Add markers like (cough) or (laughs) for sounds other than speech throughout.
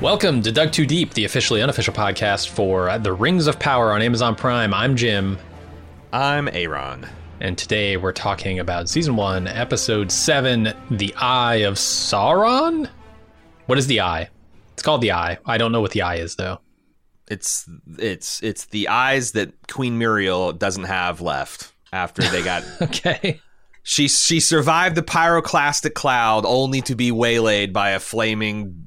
Welcome to Dug Too Deep, the officially unofficial podcast for The Rings of Power on Amazon Prime. I'm Jim, I'm Aaron. and today we're talking about Season 1, Episode 7, The Eye of Sauron? What is the Eye? It's called the Eye. I don't know what the Eye is, though. It's it's it's the eyes that Queen Míriel doesn't have left after they got (laughs) Okay. she she survived the pyroclastic cloud only to be waylaid by a flaming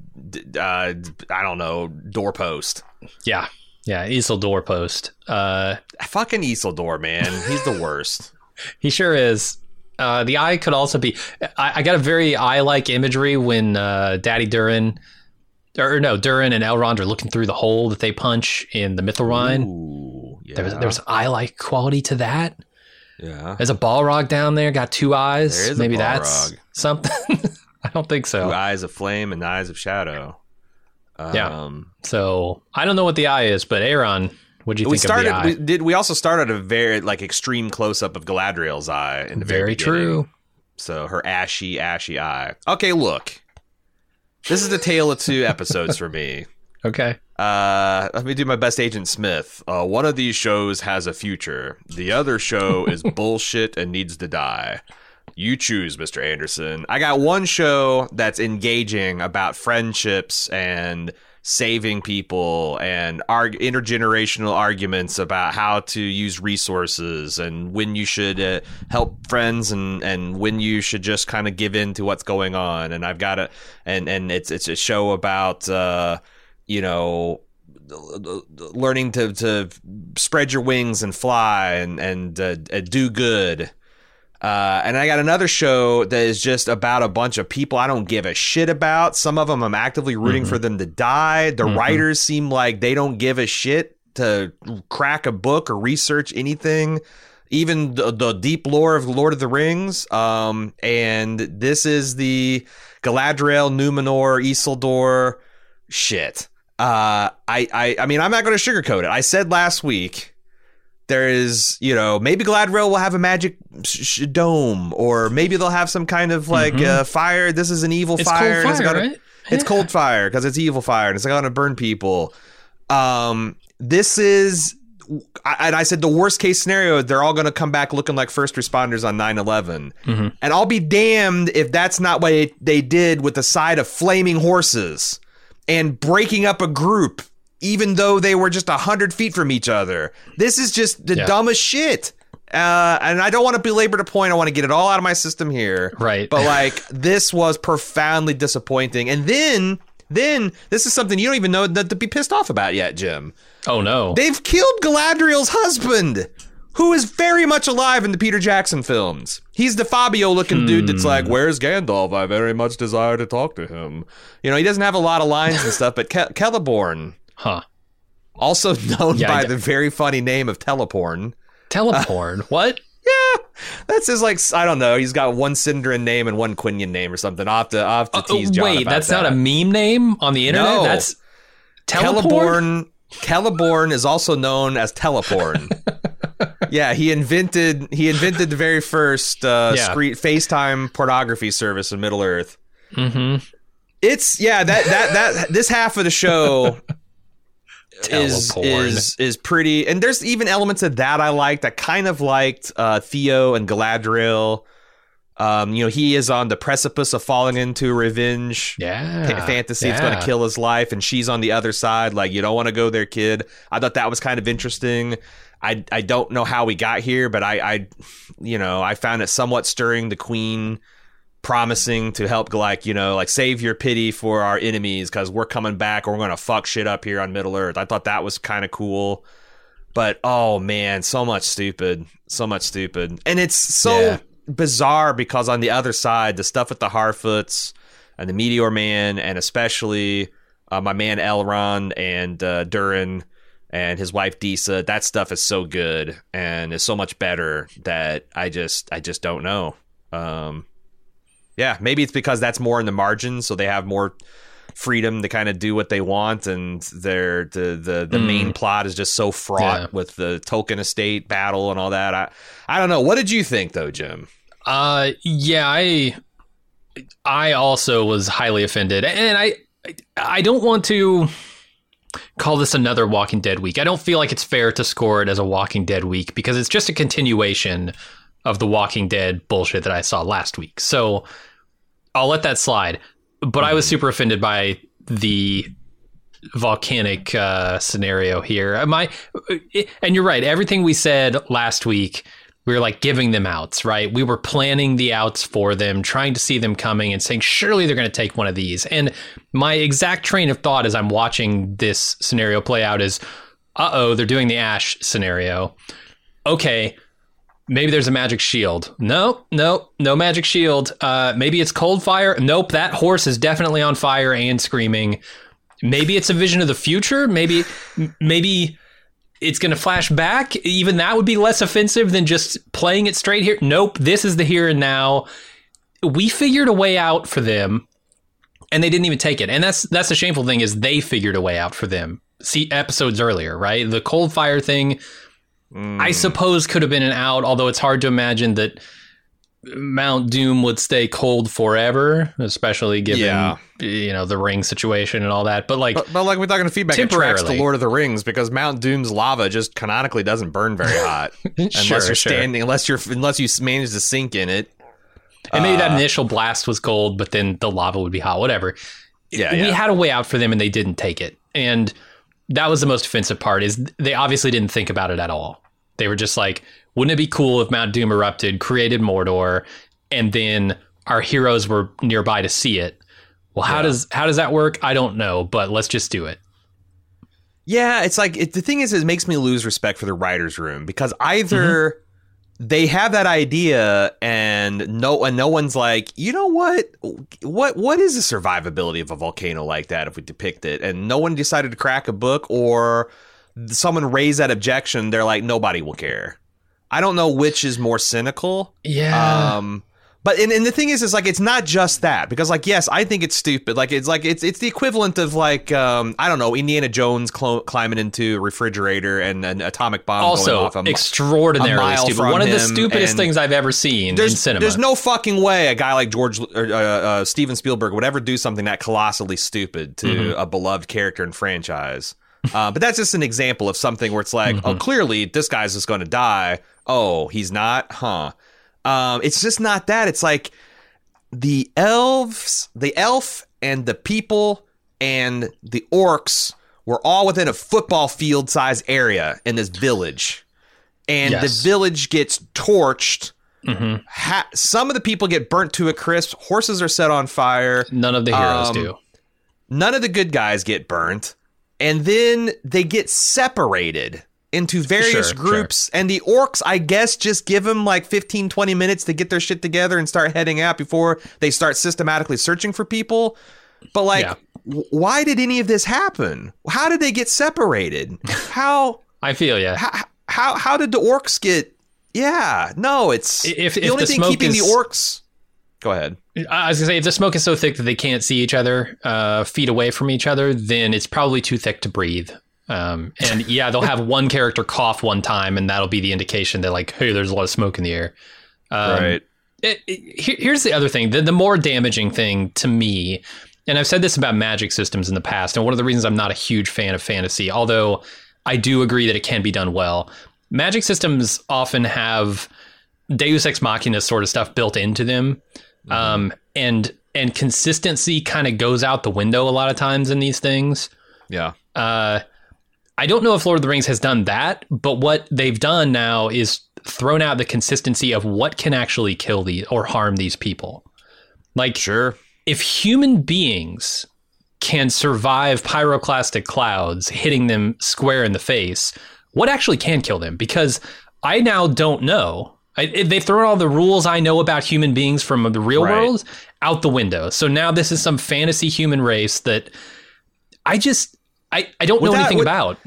uh, I don't know doorpost. Yeah. Yeah, Isildur post. Uh, Fucking Isildur, man, he's the worst. (laughs) He sure is. Uh, the eye could also be. I, I got a very eye-like imagery when uh, Daddy Durin, or no, Durin and Elrond are looking through the hole that they punch in the Mithril Ooh, yeah, There was there was eye-like quality to that. yeah. There's a Balrog down there, got two eyes. There is a Maybe that's something. (laughs) I don't think so. Two eyes of flame and eyes of shadow. Um, Yeah. So I don't know what the eye is, but Aaron, what do you we think of started. the eye? We did. We also started a very like extreme close up of Galadriel's eye in the very, very true. So her ashy, ashy eye. Okay, look. This is the tale of two episodes for me. (laughs) Okay. Uh, let me do my best Agent Smith. Uh, one of these shows has a future. The other show is (laughs) bullshit and needs to die. You choose, Mr. Anderson. I got one show that's engaging about friendships and saving people and arg- intergenerational arguments about how to use resources and when you should uh, help friends and, and when you should just kind of give in to what's going on. And I've got a and and it's it's a show about uh, you know learning to to spread your wings and fly and and uh, do good. Uh, and I got another show that is just about a bunch of people I don't give a shit about. Some of them I'm actively rooting for them to die. The writers seem like they don't give a shit to crack a book or research anything, even the, the deep lore of Lord of the Rings. Um, and this is the Galadriel, Numenor, Isildur shit. Uh, I, I, I mean, I'm not going to sugarcoat it. I said last week there is, you know, maybe Galadriel will have a magic sh- sh- dome, or maybe they'll have some kind of like uh, fire. This is an evil It's fire. cold fire, gonna- right? It's Yeah. cold fire because it's evil fire and it's going to burn people. Um, this is, I, and I said the worst case scenario, they're all going to come back looking like first responders on 9 11. Mm-hmm. And I'll be damned if that's not what they did with the side of flaming horses and breaking up a group, even though they were just 100 feet from each other. This is just the Yeah. dumbest shit. Uh, and I don't want to belabor the point. I want to get it all out of my system here. Right. But (laughs) like, this was profoundly disappointing. And then, then this is something you don't even know that to be pissed off about yet, Jim. Oh no. They've killed Galadriel's husband, who is very much alive in the Peter Jackson films. He's the Fabio looking dude that's like, Where's Gandalf? I very much desire to talk to him. You know, he doesn't have a lot of lines and stuff, but Ke- Celeborn, huh. also (laughs) known Yeah, by yeah. the very funny name of Teleporn. Teleporn. what? (laughs) Yeah, that's his like I don't know. He's got one Sindarin name and one Quenya name or something. I'll have to, have to Oh, tease John wait, that's that. not a meme name on the internet. No. That's Teleporn. Celeborn is also known as Teleporn. (laughs) yeah, he invented he invented the very first uh, Yeah. screen FaceTime pornography service in Middle Earth. Mm-hmm. It's yeah that that that this half of the show is is is pretty, and there's even elements of that I liked. I kind of liked uh, Theo and Galadriel. Um, you know, he is on the precipice of falling into revenge Yeah. fa- fantasy. It's going to kill his life, and she's on the other side. Like, you don't want to go there, kid. I thought that was kind of interesting. I I don't know how we got here, but I I you know I found it somewhat stirring. The queen promising to help, like you know, like save your pity for our enemies because we're coming back or we're going to fuck shit up here on Middle Earth. I thought that was kind of cool. But oh man, so much stupid, so much stupid, and it's so Yeah. bizarre because on the other side, the stuff with the Harfoots and the Meteor Man, and especially uh, my man Elrond and uh, Durin and his wife Disa. That stuff is so good and is so much better that I just I just don't know. Um, yeah, maybe it's because that's more in the margins, so they have more freedom to kind of do what they want, and their the the, the Mm. main plot is just so fraught Yeah. with the token estate battle and all that. I I don't know. What did you think though, Jim? Uh, yeah, I, I also was highly offended, and I, I don't want to call this another Walking Dead week. I don't feel like it's fair to score it as a Walking Dead week because it's just a continuation of the Walking Dead bullshit that I saw last week. So I'll let that slide. But I was super offended by the volcanic uh, scenario here. I? And you're right. Everything we said last week, we were like giving them outs, right? We were planning the outs for them, trying to see them coming, and saying surely they're going to take one of these. And my exact train of thought as I'm watching this scenario play out is, uh oh, they're doing the Ash scenario. Okay. Maybe there's a magic shield. No, no, no magic shield. Uh, maybe it's cold fire. Nope, that horse is definitely on fire and screaming. Maybe it's a vision of the future. Maybe, maybe it's going to flash back. Even that would be less offensive than just playing it straight here. Nope, this is the here and now. We figured a way out for them, and they didn't even take it. And that's that's the shameful thing is they figured a way out for them. See episodes earlier, right? The cold fire thing. I suppose could have been an out, although it's hard to imagine that Mount Doom would stay cold forever, especially given Yeah. you know the ring situation and all that. But like, But, but like we're talking feedback, it tracks to Lord of the Rings because Mount Doom's lava just canonically doesn't burn very hot (laughs) unless Sure, you're sure. standing, unless you're unless you manage to sink in it. and maybe that uh, initial blast was cold, but then the lava would be hot. Whatever. Yeah, we yeah. had a way out for them, and they didn't take it. And that was the most offensive part. Is they obviously didn't think about it at all. They were just like, wouldn't it be cool if Mount Doom erupted, created Mordor, and then our heroes were nearby to see it? Well, how Yeah. does how does that work? I don't know, but let's just do it. Yeah, it's like it, the thing is, it makes me lose respect for the writers' room because either mm-hmm. They have that idea and no, and no one's like, you know what, what, what is the survivability of a volcano like that if we depict it, and no one decided to crack a book or someone raised that objection. They're like, nobody will care. I don't know which is more cynical. Yeah. Um, but and, and the thing is, is like it's not just that because like yes, I think it's stupid. Like it's like it's it's the equivalent of like um I don't know Indiana Jones clo- climbing into a refrigerator and an atomic bomb going also, off. a mi- a stupid. One of the stupidest things I've ever seen in there's cinema. there's no fucking way a guy like George or uh, uh, Steven Spielberg would ever do something that colossally stupid to Mm-hmm. a beloved character and franchise. Uh, but that's just an example of something where it's like, Mm-hmm. oh, clearly this guy's just going to die. Oh, he's not, huh? Um, it's just not that. It's like the elves, the elf, and the people and the orcs were all within a football field size area in this village, and Yes. the village gets torched. Mhm. Ha- some of the people get burnt to a crisp. Horses are set on fire. None of the heroes Um, do. None of the good guys get burnt. And then they get separated into various Sure, groups. And the orcs, I guess, just give them like 15, 20 minutes to get their shit together and start heading out before they start systematically searching for people. But like, Yeah. why did any of this happen? How did they get separated? (laughs) How, I feel yeah. how, how, how did the orcs get? Yeah, no, it's If- the if only the thing keeping is- the orcs. Go ahead. I was gonna say if the smoke is so thick that they can't see each other, uh, feet away from each other, then it's probably too thick to breathe. Um, and yeah, they'll have one character cough one time, and that'll be the indication that like, hey, there's a lot of smoke in the air. Um, it- it- here's the other thing: the, the more damaging thing to me, and I've said this about magic systems in the past, and one of the reasons I'm not a huge fan of fantasy, although I do agree that it can be done well. Magic systems often have Deus ex machina sort of stuff built into them, um, and and consistency kind of goes out the window a lot of times in these things. Yeah. Uh, I don't know if Lord of the Rings has done that, but what they've done now is thrown out the consistency of what can actually kill these or harm these people. Like, Sure. if human beings can survive pyroclastic clouds hitting them square in the face, what actually can kill them? Because I now don't know. I, they've thrown all the rules I know about human beings from the real Right. world out the window. So now this is some fantasy human race that I just I, I don't know Without- anything with- about.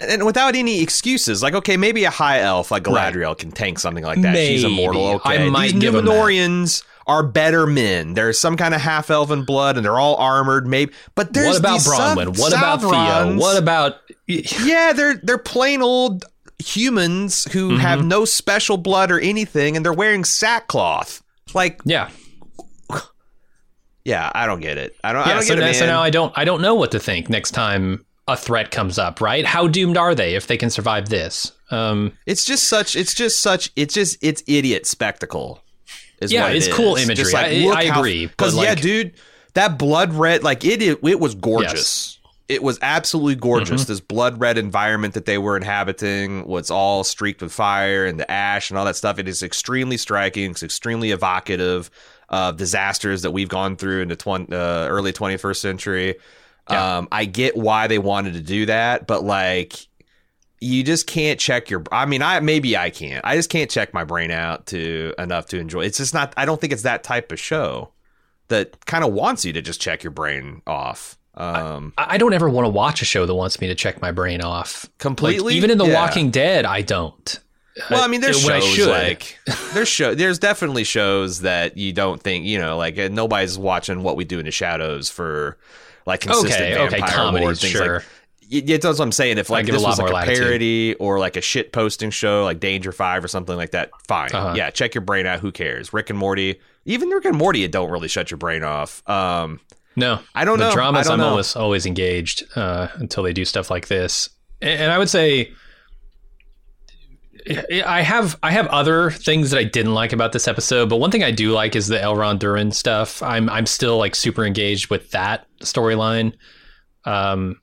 and without any excuses. Like, okay, maybe a high elf like Galadriel can tank something like that. She's Maybe. immortal. I Okay, might these give. Numenorians are better men. There's some kind of half elven blood, and they're all armored. Maybe, but there's What about Bronwyn? What about Theo? What about (laughs) Yeah, they're they're plain old humans who Mm-hmm. have no special blood or anything, and they're wearing sackcloth. Like, yeah? (sighs) yeah, I don't get it. I don't. I don't so, get it, now, man. so now I don't I don't know what to think next time a threat comes up. Right? How doomed are they if they can survive this? Um, It's just such. It's just such. It's just. It's idiot spectacle. Is Yeah, what it it's cool is. imagery. Just like, I- I agree, Because yeah, like- dude, that blood red, like it, it, it was gorgeous. It was absolutely gorgeous. Mm-hmm. This blood red environment that they were inhabiting was all streaked with fire and the ash and all that stuff. It is extremely striking. It's extremely evocative of disasters that we've gone through in the 20, uh, early 21st century. Yeah. Um, I get why they wanted to do that, but like you just can't check your i mean i maybe i can't i just can't check my brain out to enough to enjoy it's just not i don't think it's that type of show that kind of wants you to just check your brain off um I I don't ever want to watch a show that wants me to check my brain off completely Like, even in The Yeah. Walking Dead, I don't. well i mean there's I shows like there's show there's definitely shows that you don't think you know like nobody's watching what we do in the shadows for like consistent Okay, okay, vampire comedies, lore, things sure. like yeah, that's what I'm saying. If like this lot was like a latitude. parody or like a shit posting show, like Danger Five or something like that, fine. Uh-huh. Yeah, check your brain out. Who cares? Rick and Morty, even Rick and Morty, it don't really shut your brain off. Um, No, I don't the know. dramas. I don't I'm know. always always engaged uh, until they do stuff like this, and, and I would say I have I have other things that I didn't like about this episode, but one thing I do like is the Elrond Durin stuff. I'm I'm still like super engaged with that storyline, um,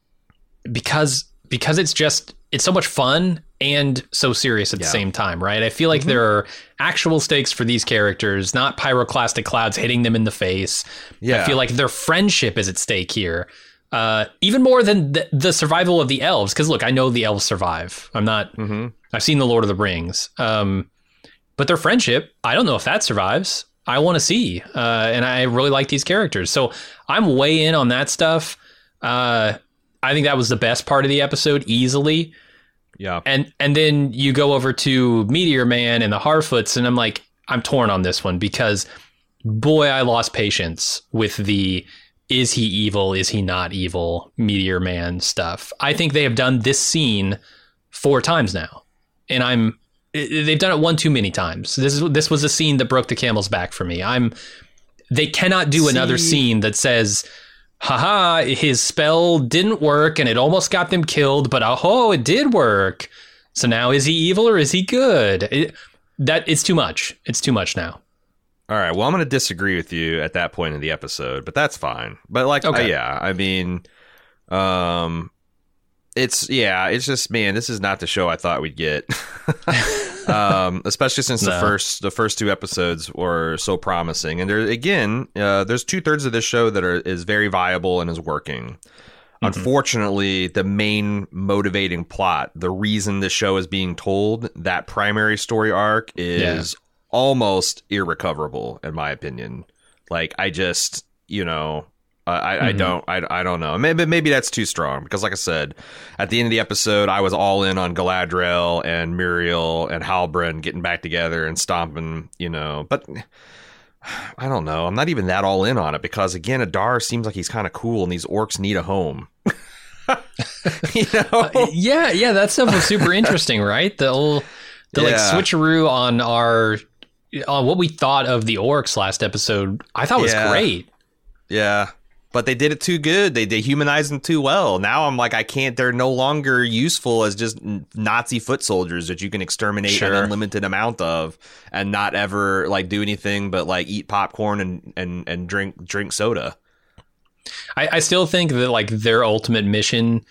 because because it's just it's so much fun and so serious at the same time, right? I feel like there are actual stakes for these characters, not pyroclastic clouds hitting them in the face. yeah, I feel like their friendship is at stake here, uh, even more than the, the survival of the elves. Because look, I know the elves survive. I'm not. hmm I've seen the Lord of the Rings, um, but their friendship, I don't know if that survives. I want to see, uh, and I really like these characters, so I'm way in on that stuff. Uh, I think that was the best part of the episode, easily. yeah, And and then you go over to Meteor Man and the Harfoots, and I'm like, I'm torn on this one because boy, I lost patience with the is he evil, is he not evil Meteor Man stuff. I think they have done this scene four times now, and I'm i- they've done it one too many times. This is this was a scene that broke the camel's back for me. I'm they cannot do another scene that says haha, his spell didn't work and it almost got them killed, but oh, it did work. So now is he evil or is he good? It, that it's too much. It's too much now. All right. Well, I'm going to disagree with you at that point in the episode, but that's fine. But like, uh, yeah, I mean, um, it's yeah, it's just man, this is not the show I thought we'd get. (laughs) um, especially since the first the first two episodes were so promising, and there again, uh, there's two thirds of this show that are is very viable and is working. Unfortunately, the main motivating plot, the reason the show is being told, that primary story arc is almost irrecoverable, in my opinion. Like, I just, you know, I, I, I don't, I, I don't know. Maybe, maybe that's too strong because, like I said, at the end of the episode, I was all in on Galadriel and Míriel and Halbrand getting back together and stomping, you know, but. (sighs) I don't know. I'm not even that all in on it because again, Adar seems like he's kind of cool, and these orcs need a home. (laughs) you know, Uh, yeah, yeah, that stuff was super interesting, right? The whole the like switcheroo on our on what we thought of the orcs last episode. I thought was Yeah. great. yeah, but they did it too good. They they humanized them too well. Now I'm like, I can't. They're no longer useful as just Nazi foot soldiers that you can exterminate Sure. an unlimited amount of and not ever like do anything but like eat popcorn and and and drink drink soda. I, I still think that like their ultimate mission,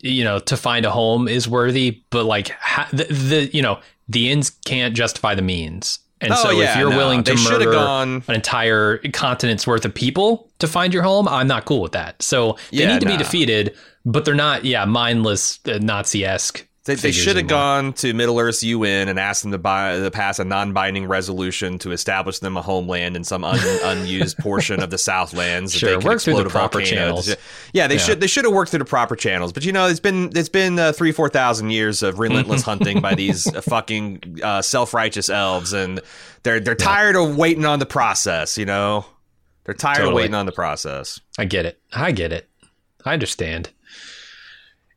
you know, to find a home is worthy, but like ha- the, the you know the ends can't justify the means. And Oh, so if you're no. willing to murder gone- an entire continent's worth of people to find your home, I'm not cool with that. So they Yeah, need to be defeated, but they're not, yeah, mindless uh, Nazi esque They, they should have gone to Middle Earth's UN and asked them to, buy, to pass a non-binding resolution to establish them a homeland in some un, (laughs) unused portion of the Southlands. that Sure, they work through the proper channels. Yeah, they Yeah. should they should have worked through the proper channels. But you know, it's been it's been uh, three four thousand years of relentless (laughs) hunting by these uh, fucking uh, self-righteous elves, and they're they're tired of waiting on the process. You know, they're tired of waiting on the process. I get it. I get it. I understand.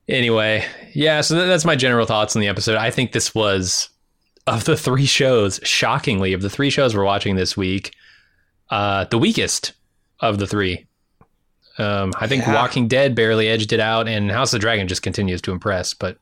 Anyway, yeah, so th- that's my general thoughts on the episode. I think this was of the three shows, shockingly, of the three shows we're watching this week, uh, the weakest of the three. Um, I think Yeah. Walking Dead barely edged it out, and House of the Dragon just continues to impress. But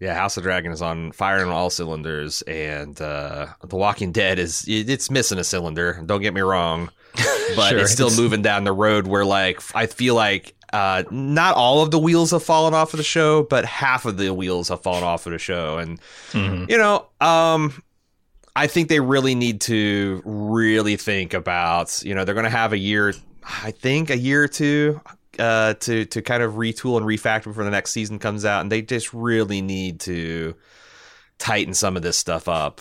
Yeah, House of Dragon is on fire on all cylinders, and uh, The Walking Dead is it's missing a cylinder. Don't get me wrong, (laughs) but Sure, it's still it's- moving down the road where like I feel like uh, not all of the wheels have fallen off of the show, but half of the wheels have fallen off of the show, and mhm. you know, um, I think they really need to really think about. You know, they're going to have a year, I think, a year or two uh, to to kind of retool and refactor before the next season comes out, and they just really need to tighten some of this stuff up.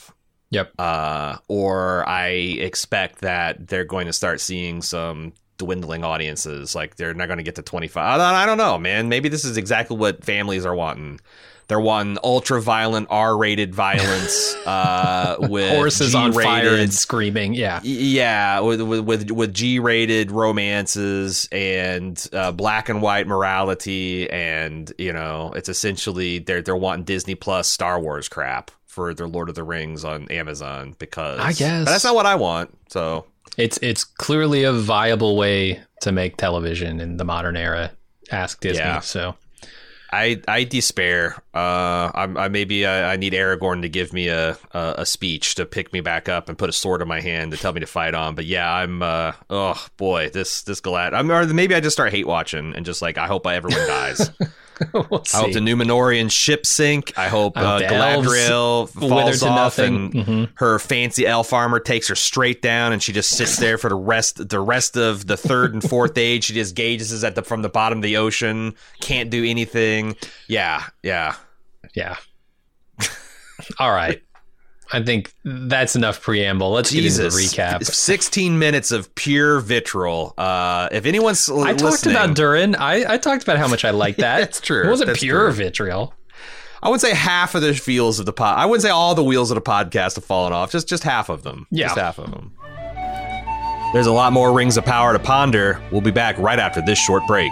Yep. Uh, or I expect that they're going to start seeing some dwindling audiences. Like they're not going to get to 25. I don't, know, man. Maybe this is exactly what families are wanting. They're wanting ultra violent, R rated violence (laughs) uh, with horses on fire G-rated- and screaming. Yeah, yeah, with with with, with G-rated romances and uh, black and white morality, and you know, it's essentially they're they're wanting Disney Plus Star Wars crap for their Lord of the Rings on Amazon because I guess. but that's not what I want. So it's it's clearly a viable way to make television in the modern era. Ask Disney. Yeah. So I I despair. Uh, I'm, I maybe I, I need Aragorn to give me a, a a speech to pick me back up and put a sword in my hand to tell me to fight on. But yeah, I'm. Uh, oh boy, this this Galad. I'm or maybe I just start hate watching and just like I hope everyone dies. (laughs) (laughs) we'll I hope the Numenorian ship sink. I hope, I uh, Galadriel falls off and Mhm. her fancy elf armor takes her straight down, and she just sits there for the rest the rest of the third and fourth (laughs) age. She just gauges at the from the bottom of the ocean, can't do anything. Yeah, yeah. Yeah. All right. I think that's enough preamble. Let's Jesus, get into the recap. Sixteen minutes of pure vitriol. Uh, if anyone's l- I talked about Durin. I, I talked about how much I like that. (laughs) That's true. It wasn't That's pure true. vitriol. I would say half of the wheels of the pod. I wouldn't say all the wheels of the podcast have fallen off. Just just half of them. Yeah. Just half of them. There's a lot more rings of power to ponder. We'll be back right after this short break.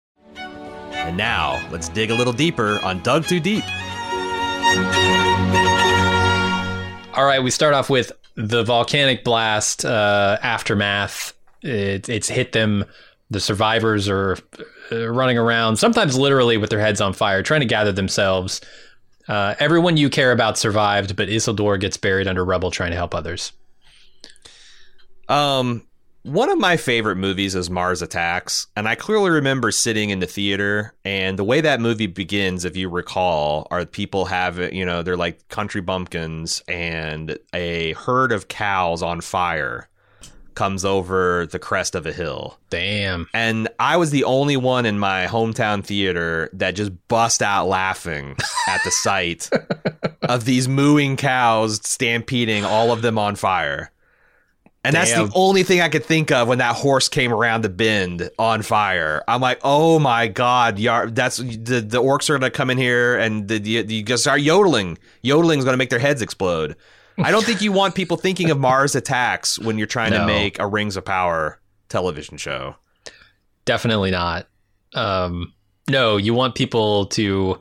And now, let's dig a little deeper on Dug Too Deep. All right, we start off with the volcanic blast uh, aftermath. It, it's hit them. The survivors are uh, running around, sometimes literally with their heads on fire, trying to gather themselves. Uh, everyone you care about survived, but Isildur gets buried under rubble trying to help others. Um, one of my favorite movies is Mars Attacks, and I clearly remember sitting in the theater and the way that movie begins, if you recall, are people have you know they're like country bumpkins, and a herd of cows on fire comes over the crest of a hill. Damn. And I was the only one in my hometown theater that just bust out laughing at the sight (laughs) of these mooing cows stampeding all of them on fire. And that's the only thing I could think of when that horse came around the bend on fire. I'm like, oh my god, Yar- that's the the orcs are gonna come in here and the the, the you just start yodeling. Yodeling's gonna make their heads explode. I don't think you want people thinking of Mars attacks when you're trying to make a Rings of Power television show. Definitely not. Um, no, you want people to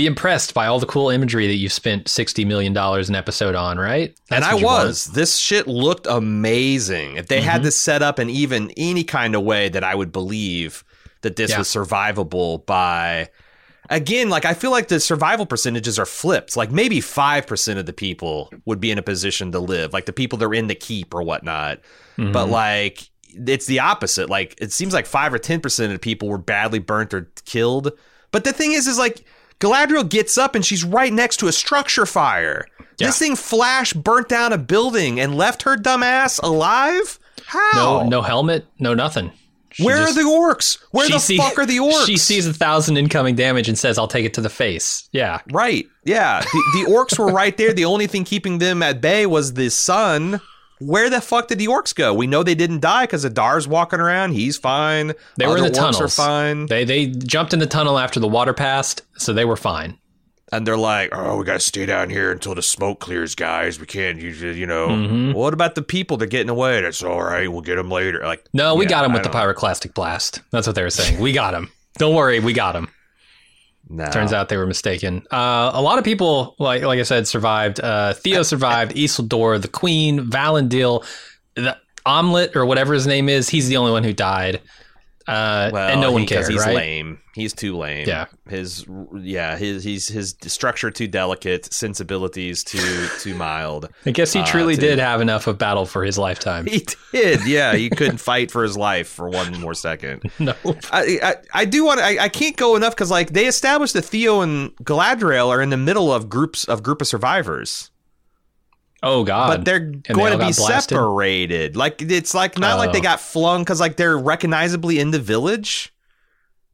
be impressed by all the cool imagery that you've spent sixty million dollars an episode on, right? and I you want. was. This shit looked amazing. If they had Mhm. this set up in even any kind of way that I would believe that this Yeah. was survivable by again, like I feel like the survival percentages are flipped. Like maybe five percent of the people would be in a position to live, like the people that are in the keep or whatnot. Mhm. But like it's the opposite. Like it seems like five or ten percent of the people were badly burnt or killed. But the thing is, is like Galadriel gets up and she's right next to a structure fire. Yeah. This thing flash burnt down a building and left her dumbass alive. How? no, no helmet, no nothing. She Where just- are the orcs? Where the see- fuck are the orcs? She sees a thousand incoming damage and says, "I'll take it to the face." Yeah, Right. Yeah. The, the orcs were right there. The only thing keeping them at bay was the sun. Where the fuck did the orcs go? We know they didn't die because Adar's walking around. He's fine. they were in the tunnels. Are fine. They they jumped in the tunnel after the water passed, so they were fine. and they're like, "Oh, we gotta stay down here until the smoke clears, guys. We can't you know. Mhm. What about the people? They're getting away. That's all right. We'll get them later. Like, No, we yeah, got them with the pyroclastic blast. That's what they were saying. We got them. Don't worry, we got him. No. Turns out they were mistaken. Uh, a lot of people, like like I said, survived. Uh, Theo (laughs) survived. Isildur, the Queen, Valandil, the Omelet or whatever his name is. He's the only one who died. Uh, Well, and no one 'cause He's right? lame. He's too lame. Yeah. His yeah. His he's his structure too delicate. Sensibilities too too mild. I guess he Uh, truly to- did have enough of battle for his lifetime. He did. Yeah. He couldn't fight for his life for one more second. (laughs) no. I, I, I do want I, I can't go enough because like they established that Theo and Galadriel are in the middle of groups of group of survivors, Oh God. but they're they going all to be blasted? separated. Like it's like not like they Oh. got flung because like they're recognizably in the village.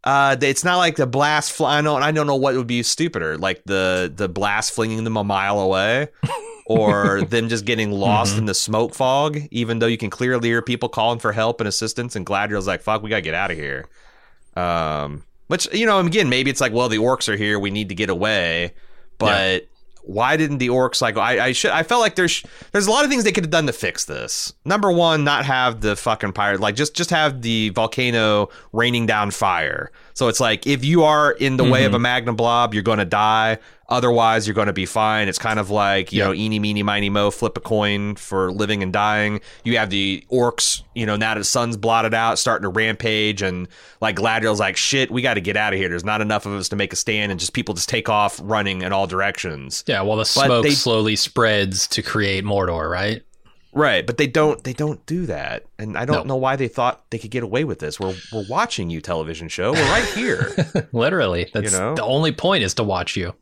Uh, it's not like the blast. Fl- I don't. I don't know what would be stupider, like the the blast flinging them a mile away, (laughs) or them just getting lost Mm-hmm. in the smoke fog. Even though you can clearly hear people calling for help and assistance, and Galadriel's like, "Fuck, we gotta get out of here." Um, which you know, again, maybe it's like, well, the orcs are here, we need to get away, but. Why didn't the orcs like I, I should I felt like there's there's a lot of things they could have done to fix this. Number one, not have the fucking pirate like just just have the volcano raining down fire. So it's like if you are in the way of a mm-hmm. magma blob, you're going to die. Otherwise, you're going to be fine. It's kind of like you Yep. know, eeny meeny miny mo, flip a coin for living and dying. You have the orcs, you know, now that the sun's blotted out, starting to rampage, and like Galadriel's like, shit, we got to get out of here. There's not enough of us to make a stand, and just people just take off running in all directions. yeah, well, the smoke they- slowly spreads to create Mordor, right? Right, but they don't they don't do that. And I don't No. know why they thought they could get away with this. We're we're watching you television show. We're right here. (laughs) Literally, that's know? the only point is to watch you.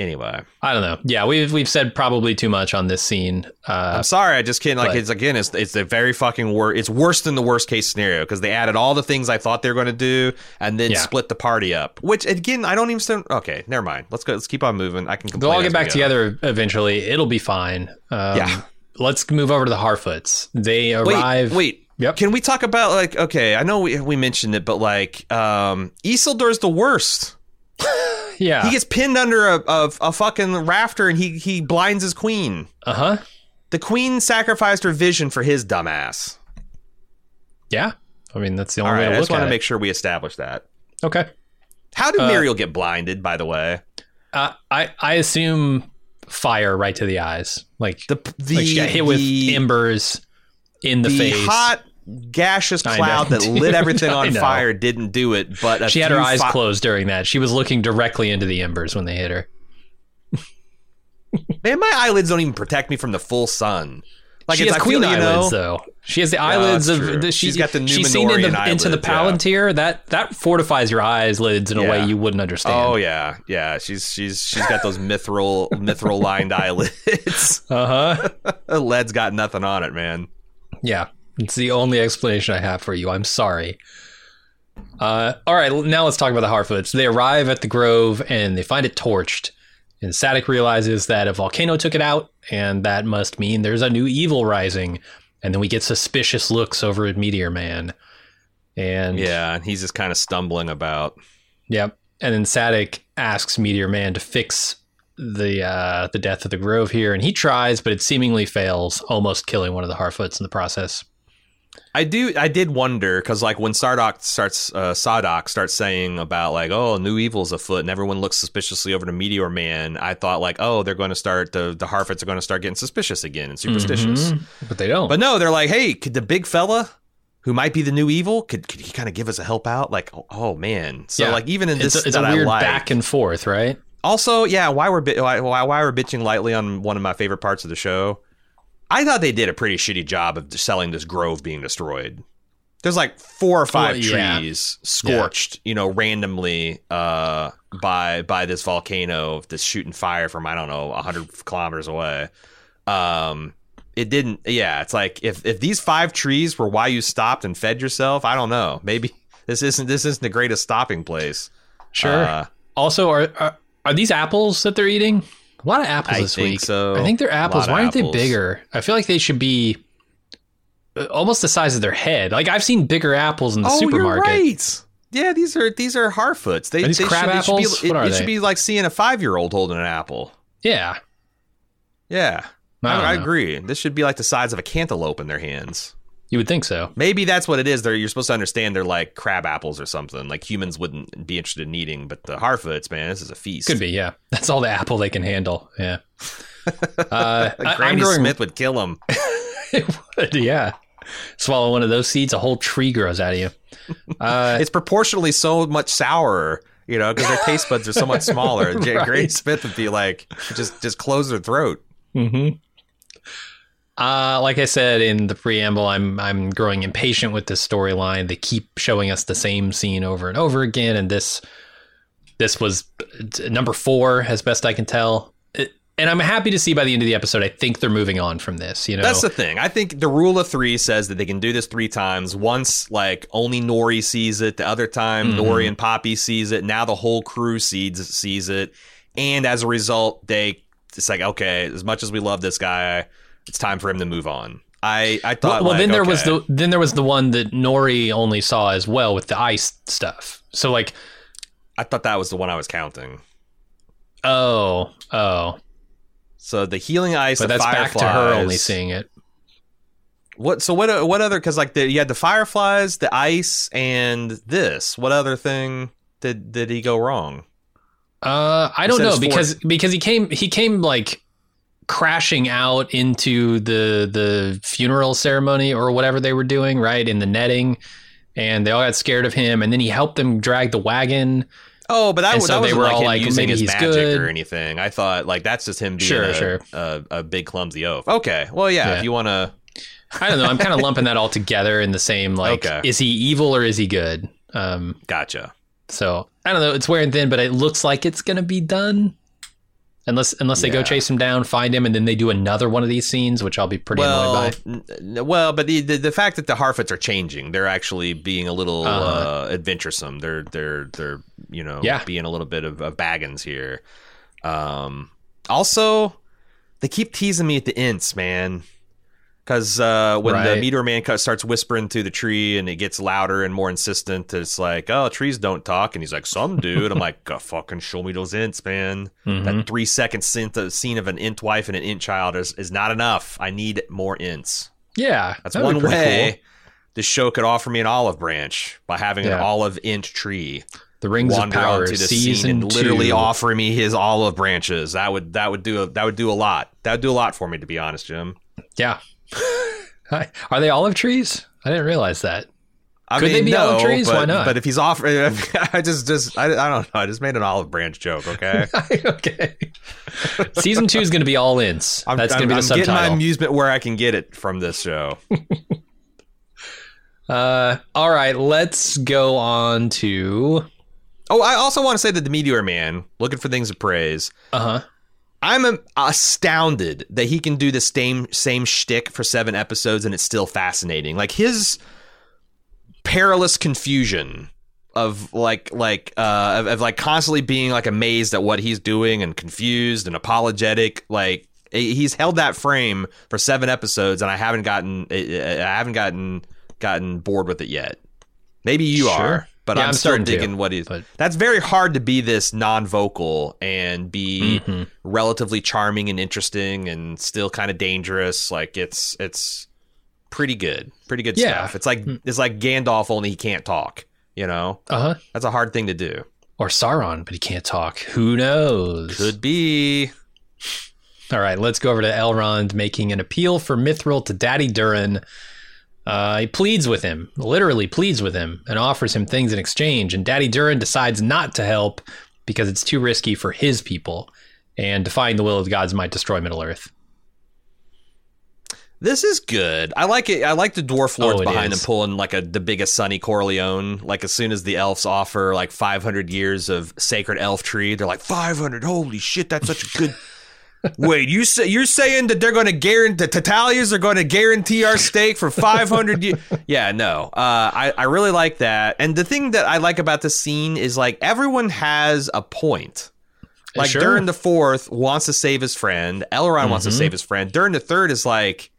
anyway, I don't know. Yeah, we've we've said probably too much on this scene. Uh, I'm sorry. I just can't like but- it's again it's it's a very fucking wor It's worse than the worst case scenario because they added all the things I thought they were going to do and then Yeah. split the party up. Which again, I don't even stand Okay, never mind. Let's go. Let's keep on moving. I can. they'll all get back together eventually. It'll be fine. Um, Yeah. Let's move over to the Harfoots. They arrive. Wait, wait. Yep. Can we talk about like okay? I know we we mentioned it, but like um Isildur's the worst. (laughs) Yeah. He gets pinned under a, a, a fucking rafter and he he blinds his queen. uh huh. The queen sacrificed her vision for his dumbass. Yeah. I mean, that's the All only right, way I just want to make sure we establish that. okay. How did Uh, Míriel get blinded? By the way, Uh, I I assume fire right to the eyes. Like the the like she got hit with embers in the, the face. hot gaseous cloud know, that (laughs) lit everything on fire didn't do it. But she had her eyes fi- closed during that. She was looking directly into the embers when they hit her. Man, my eyelids don't even protect me from the full sun. Like she it's, has I queen feel, you know, eyelids though. She has the eyelids of the, she, She's got the she's seen in the, into the eyelids, yeah. Palantir. That that fortifies your eyelids in a way you wouldn't understand. Oh yeah, yeah. She's she's she's got those mithril (laughs) mithril lined eyelids. (laughs) Uh huh. Lead's got nothing on it, man. Yeah, it's the only explanation I have for you. I'm sorry. Uh, all right, now let's talk about the Harfoots. They arrive at the Grove and they find it torched. And Sadoc realizes that a volcano took it out, and that must mean there's a new evil rising. And then we get suspicious looks over at Meteor Man. And Yeah, and he's just kind of stumbling about. Yep. And then Sadoc asks Meteor Man to fix the uh, the death of the Grove here, and he tries, but it seemingly fails, almost killing one of the Harfoots in the process. I do. I did wonder because, like, when Sardoc starts, uh, Sadoc starts saying about like, "Oh, new evil's afoot," and everyone looks suspiciously over to Meteor Man. I thought like, "Oh, they're going to start the the Harfoots are going to start getting suspicious again and superstitious." Mhm. But they don't. But no, they're like, "Hey, could the big fella who might be the new evil could could he kind of give us a help out?" Like, oh, oh, man. So Yeah. like, even in this, it's, a- it's a weird like- back and forth, right? Also, yeah, why we're why why we're bitching lightly on one of my favorite parts of the show. I thought they did a pretty shitty job of selling this grove being destroyed. There's like four or five Well, yeah. trees scorched, you know, randomly uh, by by this volcano that's shooting fire from I don't know hundred kilometers away. Um, it didn't. Yeah, it's like if if these five trees were why you stopped and fed yourself, I don't know. Maybe (laughs) this isn't this isn't the greatest stopping place. Sure. Uh, also, are, are are these apples that they're eating? A lot of apples I this think week. so. I think they're apples. Why aren't apples. they bigger? I feel like they should be uh, almost the size of their head. Like I've seen bigger apples in the supermarket. Oh, You're right. Yeah, these are these are Harfoots. They, Are these they crab should, it should be- apples? It, What are it they? should be like seeing a five year old holding an apple. Yeah. Yeah, I I, I agree. This should be like the size of a cantaloupe in their hands. You would think so. Maybe that's what it is. They're you're supposed to understand they're like crab apples or something. Like humans wouldn't be interested in eating, but the Harfoots, man, this is a feast. Could be, yeah. (laughs) That's all the apple they can handle. Yeah. (laughs) Uh, I'm Granny growing, Smith would kill them. (laughs) It would, yeah. Swallow one of those seeds, a whole tree grows out of you. Uh, it's proportionally so much sourer, you know, because their taste buds are so much smaller. Right. Granny Smith would be like, just just close their throat. hmm Uh, like I said in the preamble, I'm I'm growing impatient with this storyline. They keep showing us the same scene over and over again, and this this was uh, number four, as best I can tell. It- and I'm happy to see by the end of the episode, I think they're moving on from this. You know, That's the thing. I think the rule of three says that they can do this three times. Once, like only Nori sees it. The other time, Mhm. Nori and Poppy sees it. Now the whole crew sees sees it, and as a result, they it's like okay, as much as we love this guy, it's time for him to move on. I I thought. well like, then there was the then there was the one that Nori only saw as well with the ice stuff. So like, I thought that was the one I was counting. oh, oh, So the healing ice, but the that's back to her only seeing it. What? So what? What other? Because like the, you had the fireflies, the ice, and this. What other thing did did he go wrong? Uh, I don't know four- because because he came he came like crashing out into the the funeral ceremony or whatever they were doing right in the netting, and they all got scared of him, and then he helped them drag the wagon. Oh, but that, And was so that were like all like, using his magic good. or anything. I thought like that's just him being Sure, a, sure. A, a big clumsy oaf. Okay, well yeah, Yeah. if you want to, I don't know. I'm kind of lumping that all together in the same like, Okay. is he evil or is he good? Um, gotcha. so I don't know. It's wearing thin, but it looks like it's gonna be done. Unless unless they go chase him down, find him, and then they do another one of these scenes, which I'll be pretty Well, annoyed by. n- well, but the, the the fact that the Harfoots are changing, they're actually being a little uh Uh-huh. adventuresome. They're they're they're you know Yeah. being a little bit of, of baggins here. Um, also, they keep teasing me at the Ents, man. Because uh, when the meteor man starts whispering through the tree and it gets louder and more insistent, it's like, oh, trees don't talk. And he's like, some do. And I'm like, "Go fucking show me those Ents, man. Mhm. That three second scene, of an Ent wife and an Ent child is, is not enough. I need more Ents. Yeah, That's one way cool. this show could offer me an olive branch by having an olive Ent tree The Rings of wander Power onto the season scene and literally two. offering me his olive branches. That would that would do a, that would do a lot. That would do a lot for me, to be honest, Jim. Yeah. (laughs) Are they olive trees? I didn't realize that. I Could mean, they be no, olive trees? But, Why not? But if he's offering, (laughs) I just just I, I don't know. I just made an olive branch joke. Okay. (laughs) okay. Season two is going to be all ins. I'm, That's going to be the I'm getting my amusement where I can get it from this show. Uh, all right, let's go on to. Oh, I also want to say that the Meteor Man, looking for things to praise. Uh huh. I'm astounded that he can do the same same shtick for seven episodes and it's still fascinating. Like his perilous confusion of like like uh of, of like constantly being like amazed at what he's doing and confused and apologetic like he's held that frame for seven episodes and i haven't gotten i haven't gotten gotten bored with it yet maybe you Sure. are but Yeah, i'm, I'm still starting to, digging what he's but- that's very hard to be this non-vocal and be Mhm. relatively charming and interesting and still kind of dangerous like it's it's pretty good pretty good Yeah. stuff it's like it's like gandalf only he can't talk you know Uh huh. that's a hard thing to do Or Sauron, but he can't talk. Who knows? could be All right, let's go over to Elrond making an appeal for Mithril to Daddy Durin. Uh, he pleads with him, literally pleads with him, and offers him things in exchange. And Daddy Durin decides not to help because it's too risky for his people, and defying the will of the gods might destroy Middle Earth. This is good. I like it. I like the dwarf lords Oh, behind is. him pulling like a the biggest Sonny Corleone. Like as soon as the elves offer like 500 years of sacred elf tree, they're like 500. Holy shit, that's such a good. Wait, you say you're saying that they're going to guarantee the Tattaglias are going to guarantee our stake for 500 years? (laughs) Yeah, no. Uh, I I really like that. And the thing that I like about the scene is like everyone has a point. Like Sure. Durin the fourth wants to save his friend. Elrond wants to Mhm. save his friend. Durin the third is like,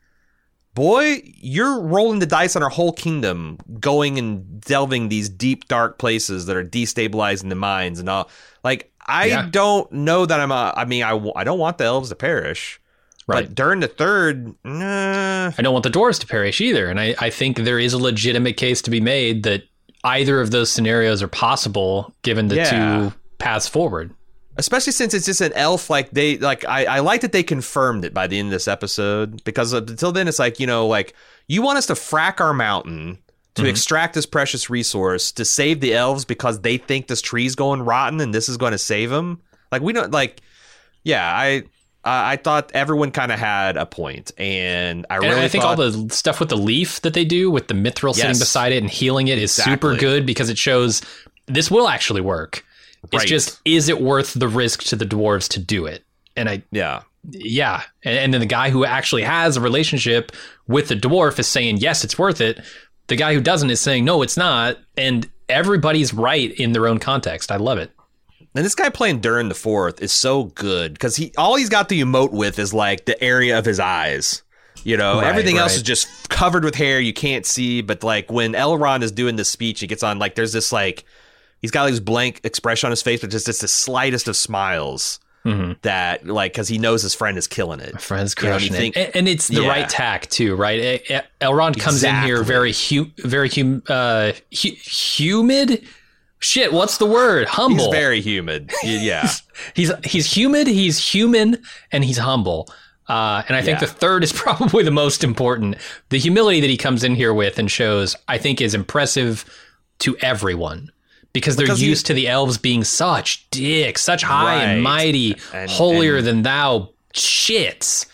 boy, you're rolling the dice on our whole kingdom, going and delving these deep, dark places that are destabilizing the minds and all. Like, I Yeah. don't know that I'm. A, I mean, I, I don't want the elves to perish. Right. But Durin the third, nah. I don't want the dwarves to perish either. And I, I think there is a legitimate case to be made that either of those scenarios are possible given the Yeah. two paths forward. especially since it's just an elf like they like I, I like that they confirmed it by the end of this episode because until then it's like you know like you want us to frack our mountain to mm-hmm. extract this precious resource to save the elves because they think this tree's going rotten and this is going to save them like we don't like yeah i i thought everyone kind of had a point and i And really I think thought, all the stuff with the leaf that they do with the mithril sitting beside it and healing it is super good because it shows this will actually work. It's Right. just is it worth the risk to the dwarves to do it? And I yeah yeah, and, and then the guy who actually has a relationship with the dwarf is saying yes, it's worth it. The guy who doesn't is saying no, it's not, and everybody's right in their own context. I love it. And this guy playing Durin the Fourth is so good because he all he's got to emote with is like the area of his eyes. You know, Right, everything else is just covered with hair. You can't see. But like when Elrond is doing this speech, he gets on like there's this like he's got like this blank expression on his face, but just it's the slightest of smiles Mm-hmm. that like because he knows his friend is killing it. My friend's You know, crushing you think- it, and, and it's the Yeah. right tack too, right? E- E- Elrond comes in here very hu- very hum- uh, hu- humid. Shit, what's the word? Humble. He's very humid. (laughs) Yeah, he's he's humid, he's human, and he's humble. Uh, and I think Yeah. the third is (laughs) probably the most important. The humility that he comes in here with and shows, I think, is impressive to everyone because they're Because he- used to the elves being such dicks, such high and mighty, And- holier and- than thou shits.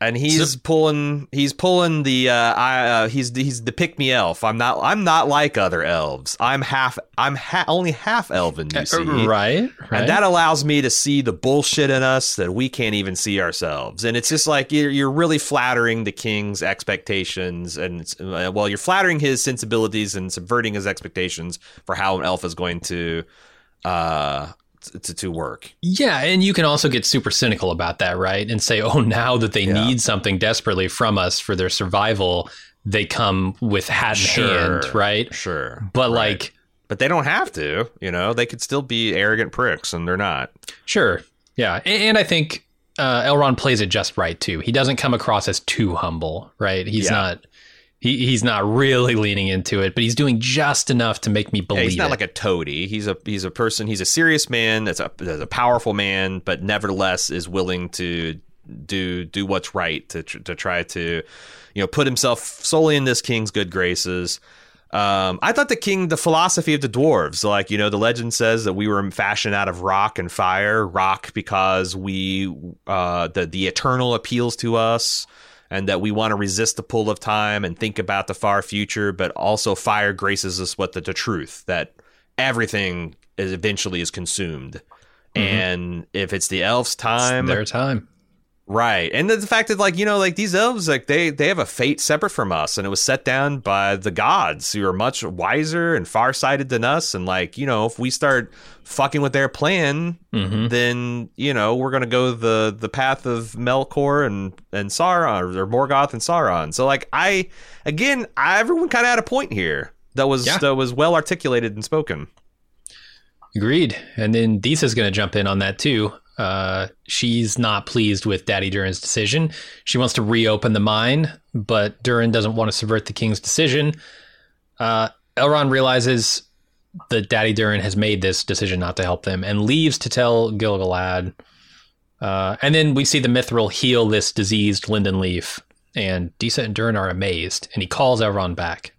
And he's pulling he's pulling the uh, I, uh he's he's the pick me elf. I'm not I'm not like other elves. I'm half I'm ha- only half elven. You see, Uh, right, right. And that allows me to see the bullshit in us that we can't even see ourselves. And it's just like you're, you're really flattering the king's expectations. And it's, uh, well, you're flattering his sensibilities and subverting his expectations for how an elf is going to uh to, to work. Yeah, and you can also get super cynical about that, right? And say, oh, now that they Yeah. need something desperately from us for their survival, they come with hat in hand, right? Sure. But Right. like, but they don't have to, you know, they could still be arrogant pricks and they're not. sure, yeah, and, and I think uh, Elrond plays it just right too. He doesn't come across as too humble, right? He's Yeah. not. He, he's not really leaning into it, but he's doing just enough to make me Yeah, believe he's not it. like a toady. He's a he's a person. He's a serious man. That's a that's a powerful man, but nevertheless is willing to do do what's right to tr- to try to you know put himself solely in this king's good graces. Um, I thought the king, the philosophy of the dwarves, like you know, the legend says that we were fashioned out of rock and fire. Rock because we uh, the the eternal appeals to us and that we want to resist the pull of time and think about the far future, but also fire graces us with the, the truth that everything is eventually is consumed. Mm-hmm. And if it's the elves' time, their time. Right. And the fact that like, you know, like these elves like they they have a fate separate from us and it was set down by the gods who are much wiser and far-sighted than us and like, you know, if we start fucking with their plan, Mhm. then, you know, we're going to go the the path of Melkor and and Sauron or Morgoth and Sauron. So like I again, I, everyone kind of had a point here that was Yeah. that was well articulated and spoken. Agreed. And then Disa's going to jump in on that too. Uh, she's not pleased with Daddy Durin's decision. She wants to reopen the mine, but Durin doesn't want to subvert the king's decision. Uh, Elrond realizes that Daddy Durin has made this decision not to help them and leaves to tell Gil-galad. Uh, and then we see the Mithril heal this diseased linden leaf, and Disa and Durin are amazed, and he calls Elrond back.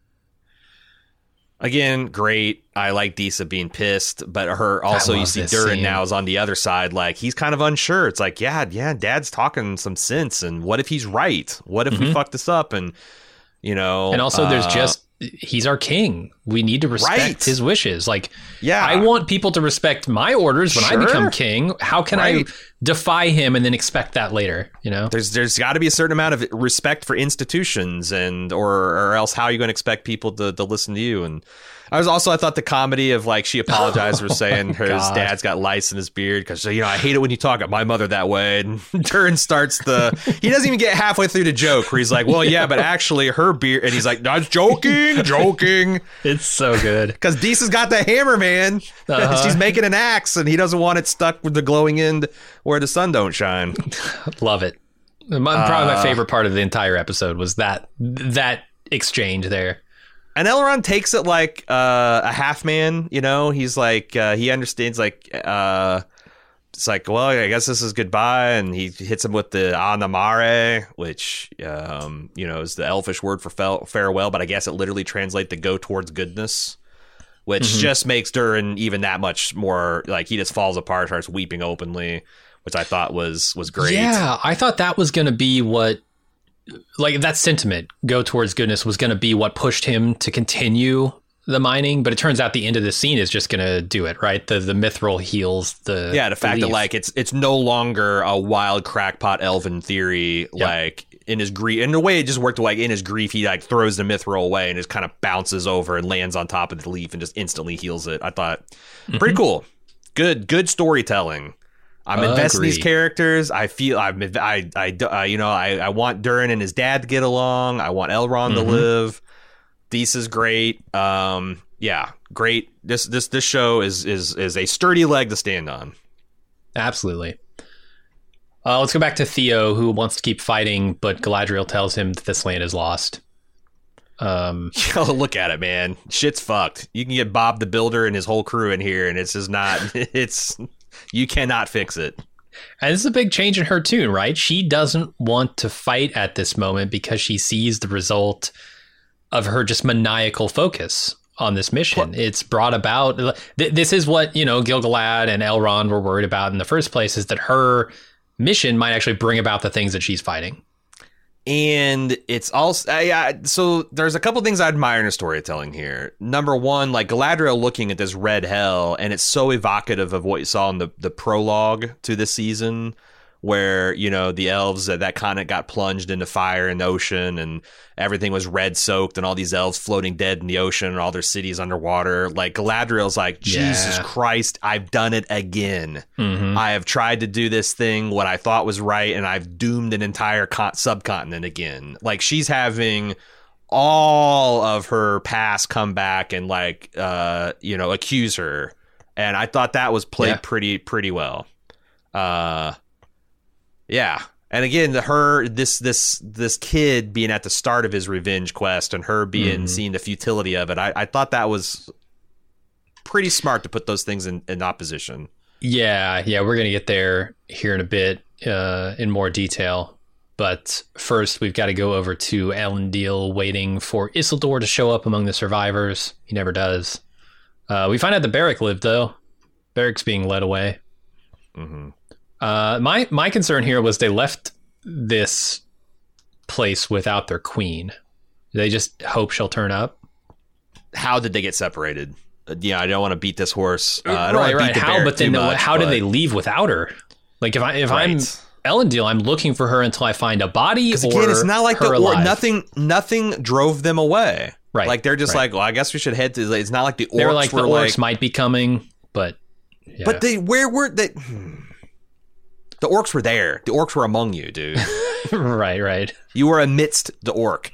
Again, great. I like Disa being pissed, but her also you see Durin scene. now is on the other side. Like he's kind of unsure. It's like, yeah, yeah, Dad's talking some sense, and what if he's right? What if we Mhm. fuck this up? And you know, And also, there's uh, just he's our king. We need to respect Right. his wishes. Like, yeah. I want people to respect my orders when I become king. How can Right. I defy him and then expect that later? You know, there's there's got to be a certain amount of respect for institutions, and or or else how are you going to expect people to to listen to you? And I was also I thought the comedy of like she apologized for (laughs) saying her God. dad's got lice in his beard because you know I hate it when you talk about my mother that way. And (laughs) Durin starts the he doesn't even get halfway through the joke where he's like, well yeah, but actually her beard, and he's like, no, it's joking, (laughs) joking, it's so good. because Disa's got the hammer, man. Uh-huh. She's making an axe, and he doesn't want it stuck with the glowing end where the sun don't shine. Love it. My, probably my Uh, favorite part of the entire episode was that that exchange there. And Elrond takes it like uh, a half man, you know. He's like uh, he understands like uh, it's like well, I guess this is goodbye, and he hits him with the Anamare, which um, you know is the elfish word for fel- farewell, but I guess it literally translates to go towards goodness, which Mhm. just makes Durin even that much more like he just falls apart, starts weeping openly, which I thought was was great. Yeah, I thought that was going to be what, like that sentiment, go towards goodness, was going to be what pushed him to continue the mining. But it turns out the end of the scene is just going to do it, right? The the mithril heals the yeah the fact that like it's it's no longer a wild crackpot elven theory like in his grief in a way it just worked like in his grief he like throws the mithril away and just kind of bounces over and lands on top of the leaf and just instantly heals it i thought pretty Mm-hmm. cool good good storytelling i'm investing in these characters i feel i'm i i, I you know I, I want durin and his dad to get along i want elrond to Mhm. live is great um yeah great this this this show is is is a sturdy leg to stand on Absolutely. Uh, let's go back to Theo, who wants to keep fighting, but Galadriel tells him that this land is lost. Um, (laughs) look at it, man. Shit's fucked. You can get Bob the Builder and his whole crew in here, and it's just not. (laughs) It's you cannot fix it. and this is a big change in her tune, right? She doesn't want to fight at this moment because she sees the result of her just maniacal focus on this mission. It's brought about. Th- this is what you know Gil-galad and Elrond were worried about in the first place. Is that her mission might actually bring about the things that she's fighting. And it's also uh, yeah. So there's a couple things I admire in her storytelling here. Number one, like Galadriel looking at this red hell, and it's so evocative of what you saw in the the prologue to this season, where you know the elves that that continent got plunged into fire and ocean, and everything was red soaked, and all these elves floating dead in the ocean, and all their cities underwater. Like Galadriel's like Jesus Yeah. Christ, I've done it again. Mm-hmm. I have tried to do this thing what I thought was right, and I've doomed an entire con- subcontinent again. Like she's having all of her past come back and like uh you know accuse her, and I thought that was played Yeah. pretty pretty well. Uh, yeah. And again, the her this this this kid being at the start of his revenge quest and her being Mhm. seeing the futility of it, I, I thought that was pretty smart to put those things in, in opposition. Yeah, yeah, we're gonna get there here in a bit uh, in more detail. But first, we've got to go over to Elendil, waiting for Isildur to show up among the survivors. He never does. Uh, we find out that Berek lived, though. Berek's being led away. Mm-hmm. Uh, my my concern here was they left this place without their queen. They just hope she'll turn up. How did they get separated? Uh, yeah, I don't want to beat this horse. Uh, I don't right, want to beat the How? bear But too then, much, how did they leave without her? Like if I if Right. I'm Elendil, I'm looking for her until I find a body. Because again, it's not like the or, nothing. Nothing drove them away. Right, Like they're just right. like, well, I guess we should head to. It's not like the orcs They were like the orcs like, might be coming, but yeah. but they where were they? Hmm. The orcs were there. The orcs were among you, dude. (laughs) right, right. you were amidst the orc.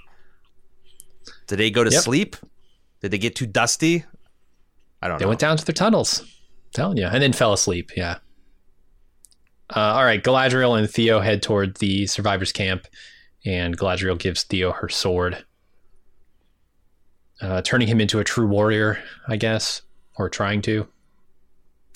Did they go to Yep. sleep? Did they get too dusty? I don't They know. went down to their tunnels. telling you, and then fell asleep. Yeah. Uh, all right, Galadriel and Theo head toward the survivors' camp, and Galadriel gives Theo her sword, uh, turning him into a true warrior, I guess, or trying to.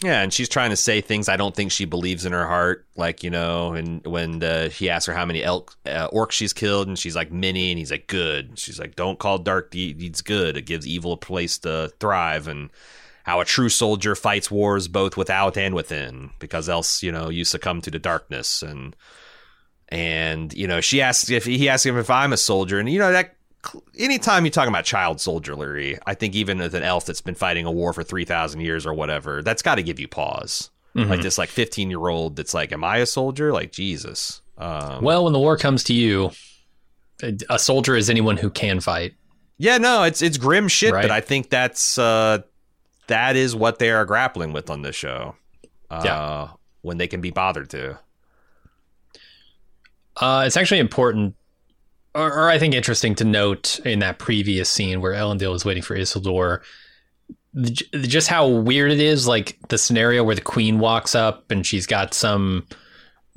Yeah, and she's trying to say things I don't think she believes in her heart. Like, you know, and when uh, he asks her how many elk, uh, orcs she's killed, and she's like, many, and he's like, good. She's like, don't call dark deeds good. It gives evil a place to thrive. And how a true soldier fights wars both without and within, because else, you know, you succumb to the darkness. And, and you know, she asks if he asks him if I'm a soldier, and, you know, that anytime you're talking about child soldierly, I think even with an elf that's been fighting a war for 3,000 years or whatever, that's got to give you pause. Mm-hmm. Like this, like 15 year old that's like, Am I a soldier? Like, Jesus. Um, Well, when the war comes to you, a- a soldier is anyone who can fight. yeah, no, it's it's grim shit, Right. but I think that's uh, that is what they are grappling with on this show. Uh, Yeah. When they can be bothered to. Uh, it's actually important, or, or I think interesting to note in that previous scene where Elendil is waiting for Isildur, just how weird it is. Like the scenario where the queen walks up and she's got some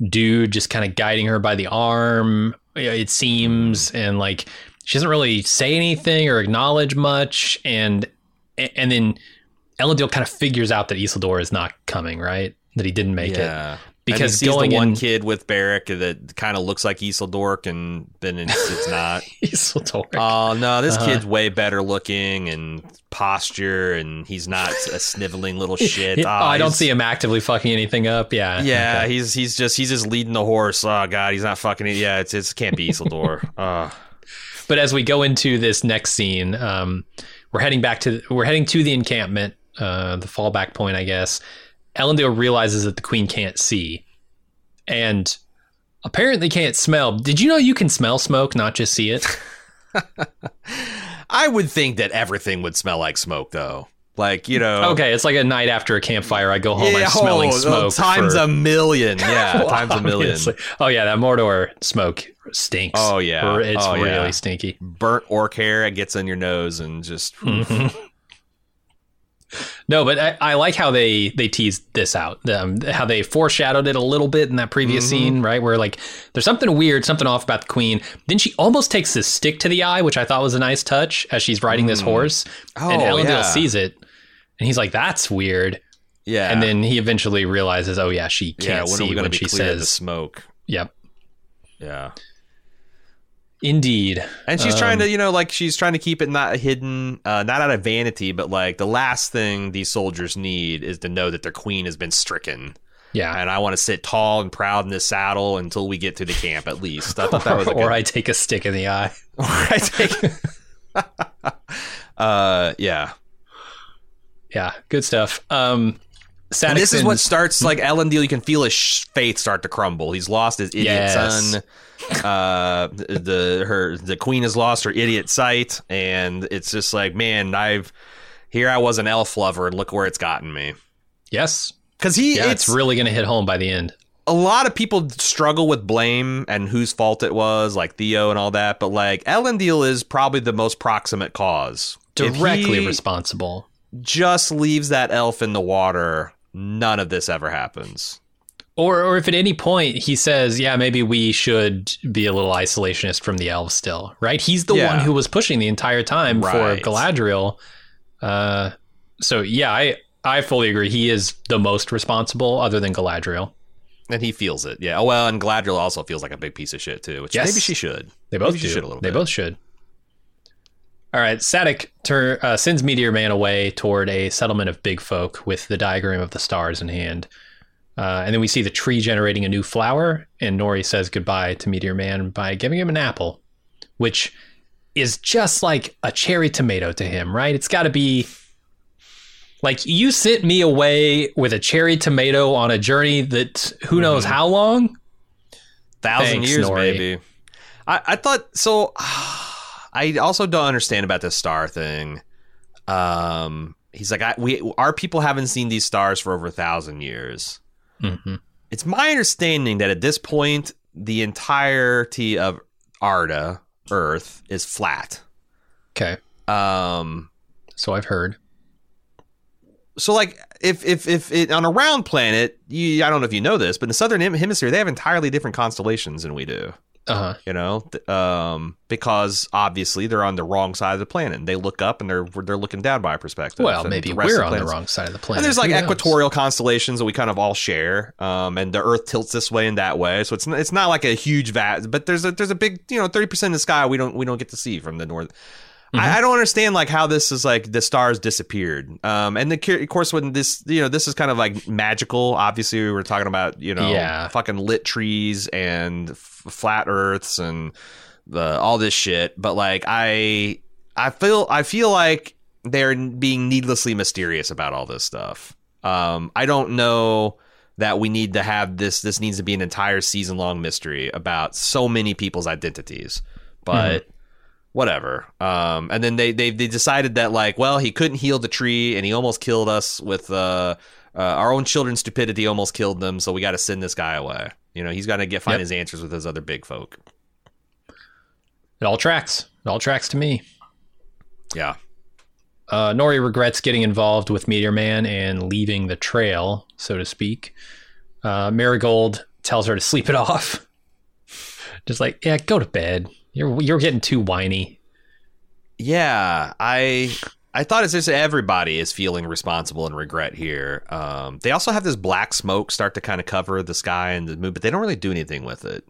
dude just kind of guiding her by the arm. It seems, and like she doesn't really say anything or acknowledge much, and and then Elendil kind of figures out that Isildur is not coming, right? That he didn't make it yeah. Because he's the one in kid with Berek that kind of looks like Isildur, and then it's, it's not. (laughs) Isildur. Oh no, this Uh-huh. kid's way better looking and posture, and he's not a sniveling little (laughs) shit. Ah, oh, I don't see him actively fucking anything up. Yeah. Yeah, Okay. he's he's just he's just leading the horse. Oh god, he's not fucking it. Yeah, it's it's it can't be Isildur. (laughs) uh, But as we go into this next scene, um, we're heading back to we're heading to the encampment, uh, the fallback point, I guess. Elendil realizes that the queen can't see, and apparently can't smell. Did you know you can smell smoke, not just see it? (laughs) I would think that everything would smell like smoke, though. Like you know, Okay, it's like a night after a campfire. I go home, I'm smelling oh, smoke times for- a million. Yeah, (laughs) times a million. Obviously. Oh yeah, that Mordor smoke stinks. Oh, yeah. it's Oh, really yeah. stinky. Burnt orc hair, it gets on your nose and just. Mm-hmm. (laughs) No, but I, I like how they they teased this out. Um, how they foreshadowed it a little bit in that previous Mm-hmm. scene, right? Where like there's something weird, something off about the queen. Then she almost takes this stick to the eye, which I thought was a nice touch as she's riding this horse. oh, and Elendil yeah. sees it, and he's like, "That's weird." Yeah, And then he eventually realizes, "Oh yeah, she can't when see we when she says." smoke? Yep, Yeah. Indeed. And she's trying Um, to, you know, like she's trying to keep it not hidden, uh, not out of vanity, but like the last thing these soldiers need is to know that their queen has been stricken. Yeah. And I want to sit tall and proud in this saddle until we get to the camp, at least. I thought that was a (laughs) or good- I take a stick in the eye. (laughs) or I take. (laughs) uh, yeah. Yeah, good stuff. Um, And this is what starts like Elendil. You can feel his sh- faith start to crumble. He's lost his idiot Yes. son. Uh, the her the queen has lost her idiot sight, and it's just like, man, I've here I was an elf lover, and look where it's gotten me. Yes. Because he, Yeah, it's, it's really going to hit home by the end. a lot of people struggle with blame and whose fault it was, like Theo and all that. But like Elendil is probably the most proximate cause. Directly responsible. just leaves that elf in the water, none of this ever happens. Or, or if at any point he says, yeah, maybe we should be a little isolationist from the elves still, right? He's the Yeah. one who was pushing the entire time Right. for Galadriel. Uh, so, yeah, I, I fully agree. He is the most responsible other than Galadriel. And he feels it. Yeah. Oh, well, and Galadriel also feels like a big piece of shit, too, which Yes. maybe she should. They both Maybe she do. should a little they bit. both should. All right, Sadoc tur- uh, sends Meteor Man away toward a settlement of big folk with the diagram of the stars in hand. Uh, and then we see the tree generating a new flower, and Nori says goodbye to Meteor Man by giving him an apple, which is just like a cherry tomato to him, right? It's got to be like you sent me away with a cherry tomato on a journey that who knows how long. thousand Thanks, years Nori. maybe. I, I thought so. (sighs) I also don't understand about this star thing. Um, he's like, I, we our people haven't seen these stars for over a thousand years. Hmm It's my understanding that at this point, the entirety of Arda, Earth, is flat. Okay. Um, So I've heard. so like if if if it on a round planet, you I don't know if you know this, but in the southern hemisphere, they have entirely different constellations than we do. Uh huh. You know, um, because obviously they're on the wrong side of the planet. And they look up and they're they're looking down by perspective. Well, maybe the we're on the wrong side of the planet. And there's like Who knows? equatorial constellations that we kind of all share, um, and the Earth tilts this way and that way. So it's it's not like a huge vast, but there's a there's a big you know thirty percent of the sky we don't we don't get to see from the north. Mm-hmm. I, I don't understand like how this is like the stars disappeared, um, and the of course when this you know this is kind of like magical. Obviously, we were talking about you know Yeah. fucking lit trees and f- flat Earths and the all this shit, but like I I feel I feel like they're being needlessly mysterious about all this stuff. Um, I don't know that we need to have this. This needs to be an entire season long mystery about so many people's identities, but. Whatever. Um, and then they, they they decided that like, well, he couldn't heal the tree, and he almost killed us with uh, uh, our own children's stupidity. Almost killed them, so we got to send this guy away. You know, he's got to get find Yep. his answers with his other big folk. It all tracks. It all tracks to me. Yeah. Uh, Nori regrets getting involved with Meteor Man and leaving the trail, so to speak. Uh, Marigold tells her to sleep it off. (laughs) Just like, yeah, go to bed. You're you're getting too whiny. Yeah, I I thought it's just everybody is feeling responsible and regret here. Um, they also have this black smoke start to kind of cover the sky and the moon, but they don't really do anything with it.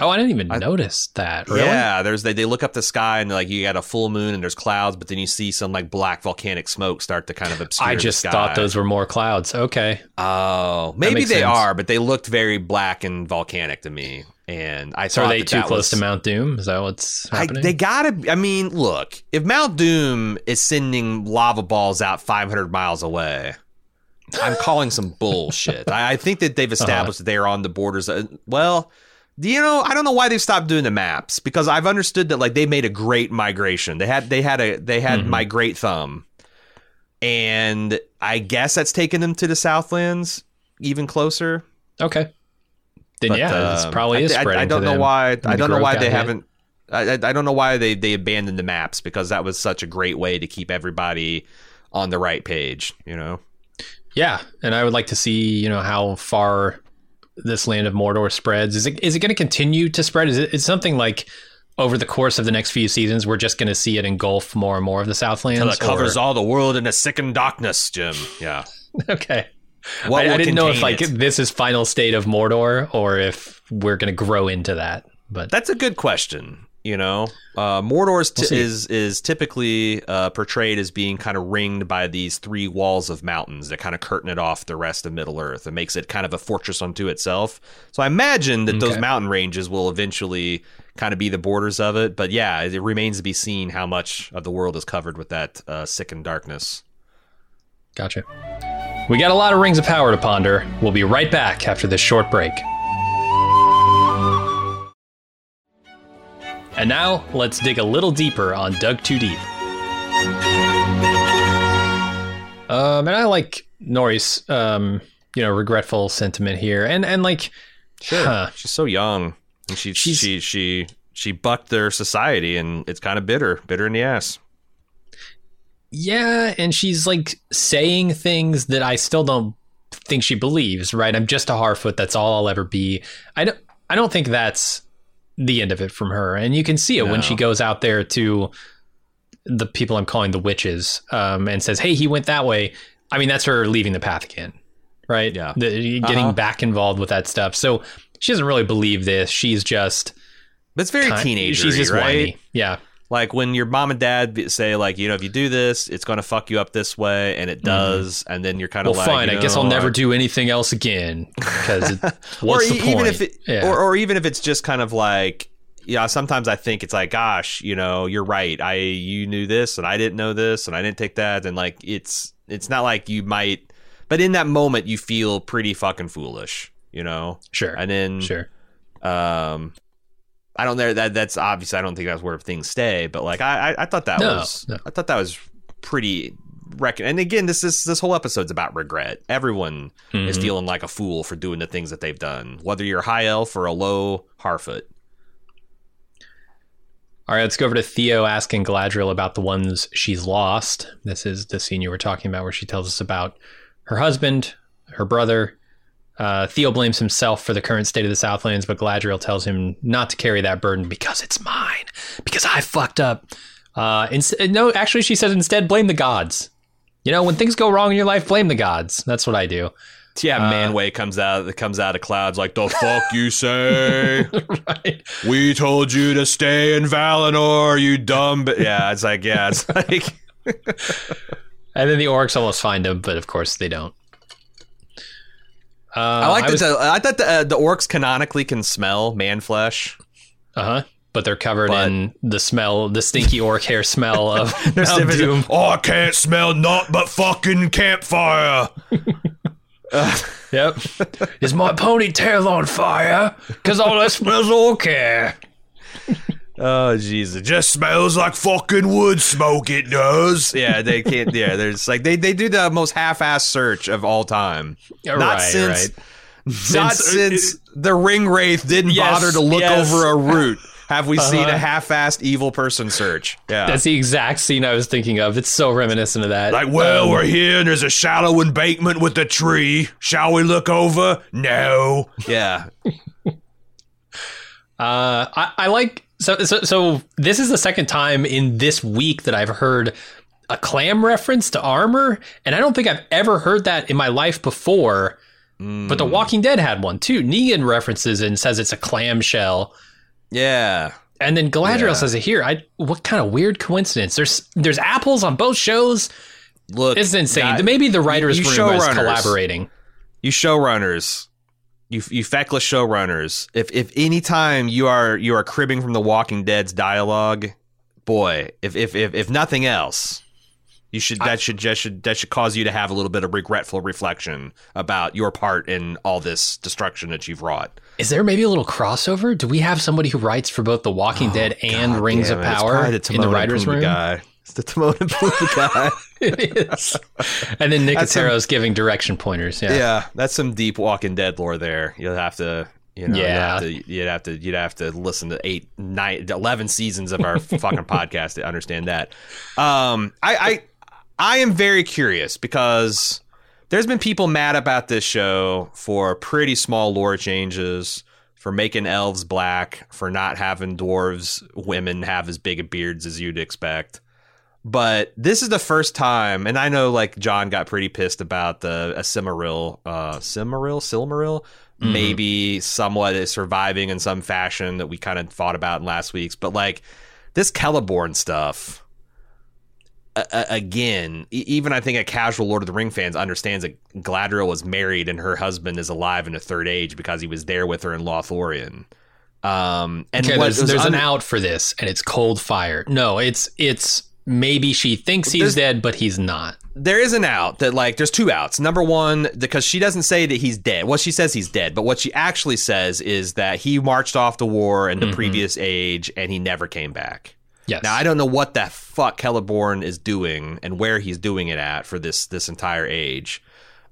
Oh, I didn't even I- notice that. Really? Yeah, there's they, they look up the sky and like you got a full moon and there's clouds, but then you see some like black volcanic smoke start to kind of obscure. I just thought those were more clouds. Okay. Oh, maybe they sense. are, but they looked very black and volcanic to me. And I So are they that too that close was- to Mount Doom? Is that what's I, happening? they gotta. I mean, look, if Mount Doom is sending lava balls out 500 miles away, I'm calling some (laughs) bullshit. I, I think that Uh-huh. they've established that they are on the borders. Of, well, do you know? I don't know why they've stopped doing the maps because I've understood that like they made a great migration. They had they had a they had Mhm. my great thumb, and I guess that's taken them to the Southlands even closer. okay. Then But, yeah, this um, probably is I- spreading I, don't know why. I don't know why they haven't. I, I I don't know why they they abandoned the maps because that was such a great way to keep everybody on the right page. You know. Yeah, and I would like to see you know how far this land of Mordor spreads. Is it is it going to continue to spread? Is it is something like over the course of the next few seasons we're just going to see it engulf more and more of the Southlands? Until it covers or- all the world in a sickened darkness, Jim. Yeah. (laughs) okay. What I, I didn't know if like it? this is final state of Mordor or if we're going to grow into that. But That's a good question. You know, uh, Mordor's t- We'll is is typically uh, portrayed as being kind of ringed by these three walls of mountains that kind of curtain it off the rest of Middle Earth and makes it kind of a fortress unto itself. So I imagine that those mountain ranges will eventually kind of be the borders of it. But yeah, it remains to be seen how much of the world is covered with that uh, and darkness. Gotcha. We got a lot of rings of power to ponder. We'll be right back after this short break. And now, let's dig a little deeper on Dug Too Deep. Um, and I like Nori's, um, you know, regretful sentiment here, and and like, Sure, Huh. she's so young, and she She's- she she she bucked their society, and it's kind of bitter, bitter in the ass. Yeah, and she's like saying things that I still don't think she believes. Right? I'm just a Harfoot. That's all I'll ever be. I don't. I don't think that's the end of it from her, and you can see it when she goes out there to the people I'm calling the witches, um, and says, "Hey, he went that way." I mean, that's her leaving the path again, right? Yeah. The- getting Uh-huh. back involved with that stuff. So she doesn't really believe this. She's just But it's very kind- teenager, She's just right? whiny. Yeah. Like when your mom and dad say, like, you know, if you do this, it's going to fuck you up this way, and it does, and then you're kind Mm-hmm. Well, of like, fine. you I guess I'll never do anything else again because (laughs) or what's the e- point? if it, yeah. or, or even if it's just kind of like, yeah, sometimes I think it's like, gosh, you know, you're right. I you knew this, and I didn't know this, and I didn't take that, and like, it's it's not like you might, but in that moment, you feel pretty fucking foolish, you know. sure. And then sure. Um, I don't know that that's obviously I don't think that's where things stay, but like I I, I thought that No, was no. I thought that was pretty reckon. And again, this is this whole episode's about regret. Everyone is Mhm. feeling like a fool for doing the things that they've done, whether you're high elf or a low Harfoot. All right, let's go over to Theo asking Galadriel about the ones she's lost. This is the scene you were talking about where she tells us about her husband, her brother. Uh, Theo blames himself for the current state of the Southlands, but Galadriel tells him not to carry that burden because it's mine, because I fucked up. Uh, ins- no, actually, she says instead blame the gods. You know, when things go wrong in your life, blame the gods. That's what I do. Yeah, Uh, Manwë comes out comes out of clouds like the fuck you say. (laughs) right. we told you to stay in Valinor, you dumb. But yeah, it's like yeah, it's (laughs) like (laughs) And then the orcs almost find him, but of course they don't. Uh, I like that. was- the, I thought the, uh, the orcs canonically can smell man flesh. Uh huh. But they're covered But- in the smell, the stinky orc hair smell of (laughs) Mount Doom. Oh, I can't smell naught but fucking campfire. (laughs) Yep. Is my ponytail on fire? Because all that smells orc hair. (laughs) Oh Jesus! It just smells like fucking wood smoke. It does. Yeah, they can't. Yeah, there's like they they do the most half-ass search of all time. Not right, since, right. (laughs) not Since- since the ring wraith didn't Yes, bother to look yes. over a root. Have we seen Uh-huh. a half-assed evil person search? Yeah. That's the exact scene I was thinking of. It's so reminiscent of that. like, well, Um, we're here and there's a shallow embankment with a tree. Shall we look over? No. Yeah. (laughs) Uh, I, I like so, so so. This is the second time in this week that I've heard a clam reference to armor, and I don't think I've ever heard that in my life before. But The Walking Dead had one too. Negan references and says it's a clamshell, Yeah. and then Galadriel Yeah. says it here. I what kind of weird coincidence? There's there's apples on both shows. Look, It's insane. Maybe the writers' you room is collaborating. you showrunners, you you feckless showrunners. If if any time you are you are cribbing from The Walking Dead's dialogue, boy, if if if, if nothing else, you should that should just should that should cause you to have a little bit of regretful reflection about your part in all this destruction that you've wrought. Is there maybe a little crossover? Do we have somebody who writes for both The Walking oh, Dead and Oh, God Rings of it. Power probably in the writers' room? guy. It's the Timon and Pumbaa (laughs) guy. it is. And then Nicotero's giving direction pointers. Yeah. Yeah, that's some deep Walking Dead lore there. You'll have to, you know, Yeah. you'd, have to, you'd have to, you'd have to listen to eight, nine, eleven seasons of our (laughs) fucking podcast to understand that. Um, I, I, I am very curious because there's been people mad about this show for pretty small lore changes, for making elves black, for not having dwarves, women have as big a beards as you'd expect but this is the first time, and I know like John got pretty pissed about the a Cimaril, uh, Cimaril, Silmaril, Mhm. maybe somewhat is surviving in some fashion that we kind of thought about in last week's, but like this Celeborn stuff. a- a- Again, even I think a casual Lord of the Ring fans understands that Galadriel was married and her husband is alive in the Third Age because he was there with her in Lothlorien. Um, and Okay, what there's, there's an out for this, and it's cold fire. No, it's it's maybe she thinks he's There's- dead, but he's not. there is an out that like there's two outs. Number one, because she doesn't say that he's dead. Well, she says he's dead, but what she actually says is that he marched off the war in the Mhm. previous age and he never came back. Yes. Now I don't know what the fuck Celeborn is doing and where he's doing it at for this this entire age.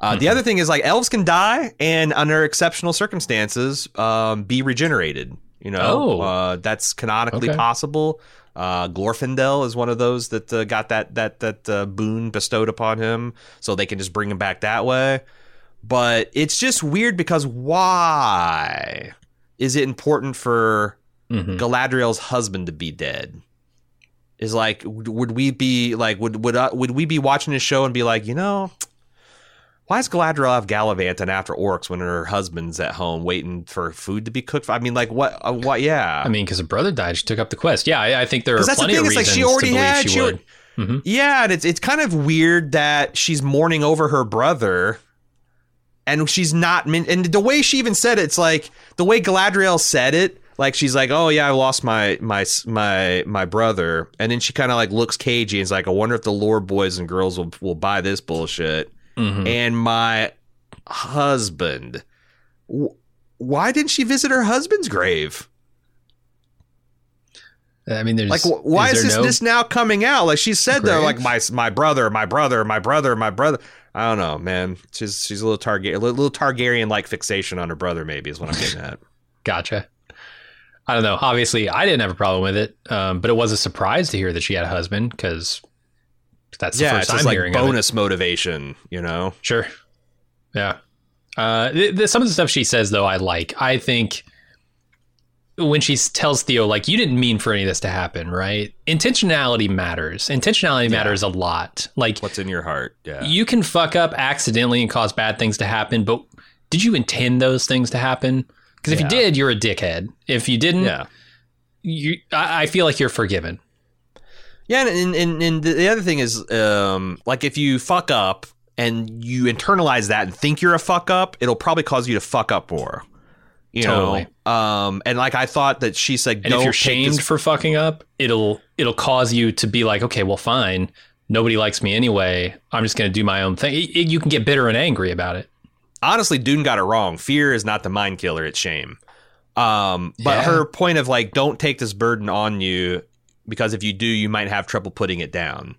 Uh, Mm-hmm. The other thing is like elves can die and under exceptional circumstances um, be regenerated. You know, Oh. uh, that's canonically Okay. possible. Uh, Glorfindel is one of those that uh, got that that that uh, boon bestowed upon him, so they can just bring him back that way. But it's just weird because why is it important for Mhm. Galadriel's husband to be dead? Is like, would we be like, would would uh, would we be watching this show and be like, you know, why does Galadriel have gallivanting after orcs when her husband's at home waiting for food to be cooked? I mean, like, what? Uh, what? Yeah, I mean, because her brother died, she took up the quest. Yeah, I, I think there are that's the thing, of it's like reasons she already to believe had- she, she would. already- Yeah, and it's it's kind of weird that she's mourning over her brother, and she's not. And the way she even said it, it's like the way Galadriel said it. Like she's like, "Oh yeah, I lost my my my my brother," and then she kind of like looks cagey and is like, "I wonder if the lore boys and girls will will buy this bullshit." Mhm. And my husband, w- why didn't she visit her husband's grave? I mean, there's Like, wh- why is, there this no- this now coming out? Like she said, though, like my my brother, my brother, my brother, my brother. I don't know, man. She's she's a little Targaryen, a little Targaryen like fixation on her brother. Maybe is what I'm getting at. (laughs) Gotcha. I don't know. Obviously, I didn't have a problem with it, um, but it was a surprise to hear that she had a husband because that's the yeah, first it's time like hearing of it. bonus motivation, you know. Sure. Yeah. Uh, th- th- some of the stuff she says, though, I like. I think when she tells Theo, like, you didn't mean for any of this to happen, right? Intentionality matters. Intentionality matters a lot. Like, What's in your heart? Yeah. you can fuck up accidentally and cause bad things to happen, but did you intend those things to happen? Because if you did, you're a dickhead. If you didn't, yeah. you, I, I feel like you're forgiven. Yeah, and, and and the other thing is, um, like if you fuck up and you internalize that and think you're a fuck up, it'll probably cause you to fuck up more. You Totally. know, um, and like I thought that she said, And "Don't if you're shamed this- for fucking up, it'll it'll cause you to be like, okay, well, fine. Nobody likes me anyway. I'm just going to do my own thing. It- it- you can get bitter and angry about it. honestly, Dune got it wrong. Fear is not the mind killer; it's shame. Um, but Yeah. her point of like, don't take this burden on you because if you do, you might have trouble putting it down.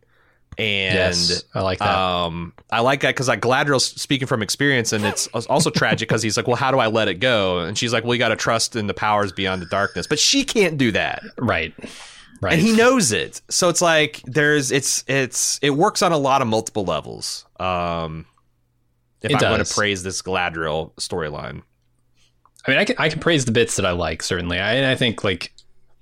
And yes, I like that. Um, I like that because like Galadriel's speaking from experience, and it's also tragic because he's like, "Well, how do I let it go?" And she's like, "Well, you got to trust in the powers beyond the darkness," but she can't do that, right, right. and he knows it. So it's like there's it's it's it works on a lot of multiple levels. Um, if It I want to praise this Galadriel storyline, I mean, I can I can praise the bits that I like. Certainly, I, I think like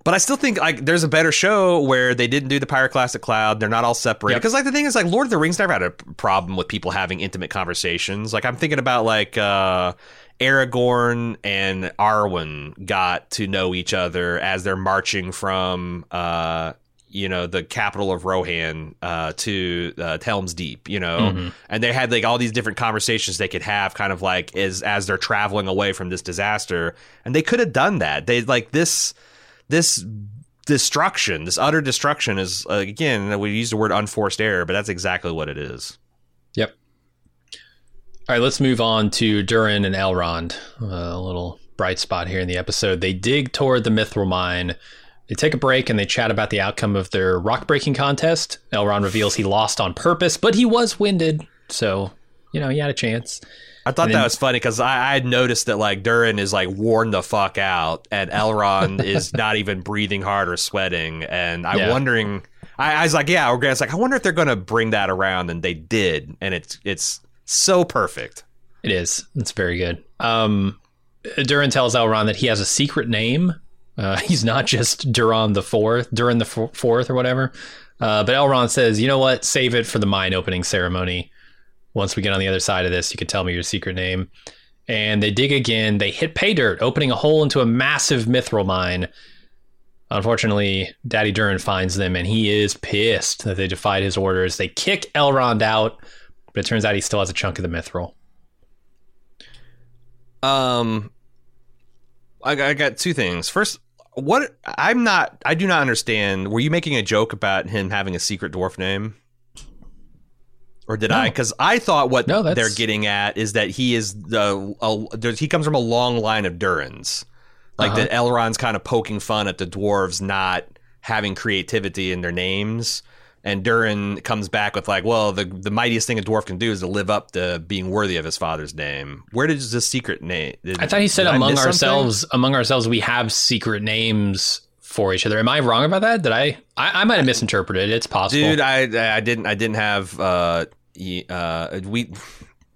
but I still think like there's a better show where they didn't do the Pyroclastic Cloud. They're not all separated Yep. because like the thing is like Lord of the Rings never had a problem with people having intimate conversations. Like I'm thinking about like uh Aragorn and Arwen got to know each other as they're marching from uh you know the capital of Rohan uh, to uh, Helm's Deep, you know, Mm-hmm. and they had like all these different conversations they could have, kind of like as as they're traveling away from this disaster, and they could have done that. They like this this destruction, this utter destruction is uh, again we use the word unforced error, but that's exactly what it is. Yep. All right, let's move on to Durin and Elrond. Uh, a little bright spot here in the episode. They dig toward the Mithril mine. They take a break and they chat about the outcome of their rock breaking contest. Elrond reveals he lost on purpose, but he was winded, so you know he had a chance. I thought And that was funny because I, I had noticed that like Durin is like worn the fuck out, and Elrond (laughs) is not even breathing hard or sweating, and I'm Yeah. wondering. I, I was like, yeah, we're gonna. It's like I wonder if they're gonna bring that around, and they did, and it's it's so perfect. It is. It's very good. Um, Durin tells Elrond that he has a secret name. Uh, (laughs) he's not just Duran the Fourth, Durin the Fo- Fourth, or whatever. Uh, but Elrond says, "You know what? Save it for the mine opening ceremony. Once we get on the other side of this, you can tell me your secret name." And they dig again. They hit pay dirt, opening a hole into a massive mithril mine. Unfortunately, Daddy Durin finds them, and he is pissed that they defied his orders. They kick Elrond out, but it turns out he still has a chunk of the mithril. Um, I, I got two things. First, what I'm not, I do not understand. Were you making a joke about him having a secret dwarf name? Or did No. I? Because I thought what No, they're getting at is that he is the a, he comes from a long line of Durins, like Uh-huh. that Elrond's kind of poking fun at the dwarves not having creativity in their names, and Durin comes back with like, well, the the mightiest thing a dwarf can do is to live up to being worthy of his father's name. Where does this secret name? did- I thought he said among miss something? ourselves, among ourselves, we have secret names for each other. Am I wrong about that? Did I? I, I might have misinterpreted. It's possible. dude. I I didn't I didn't have uh uh we.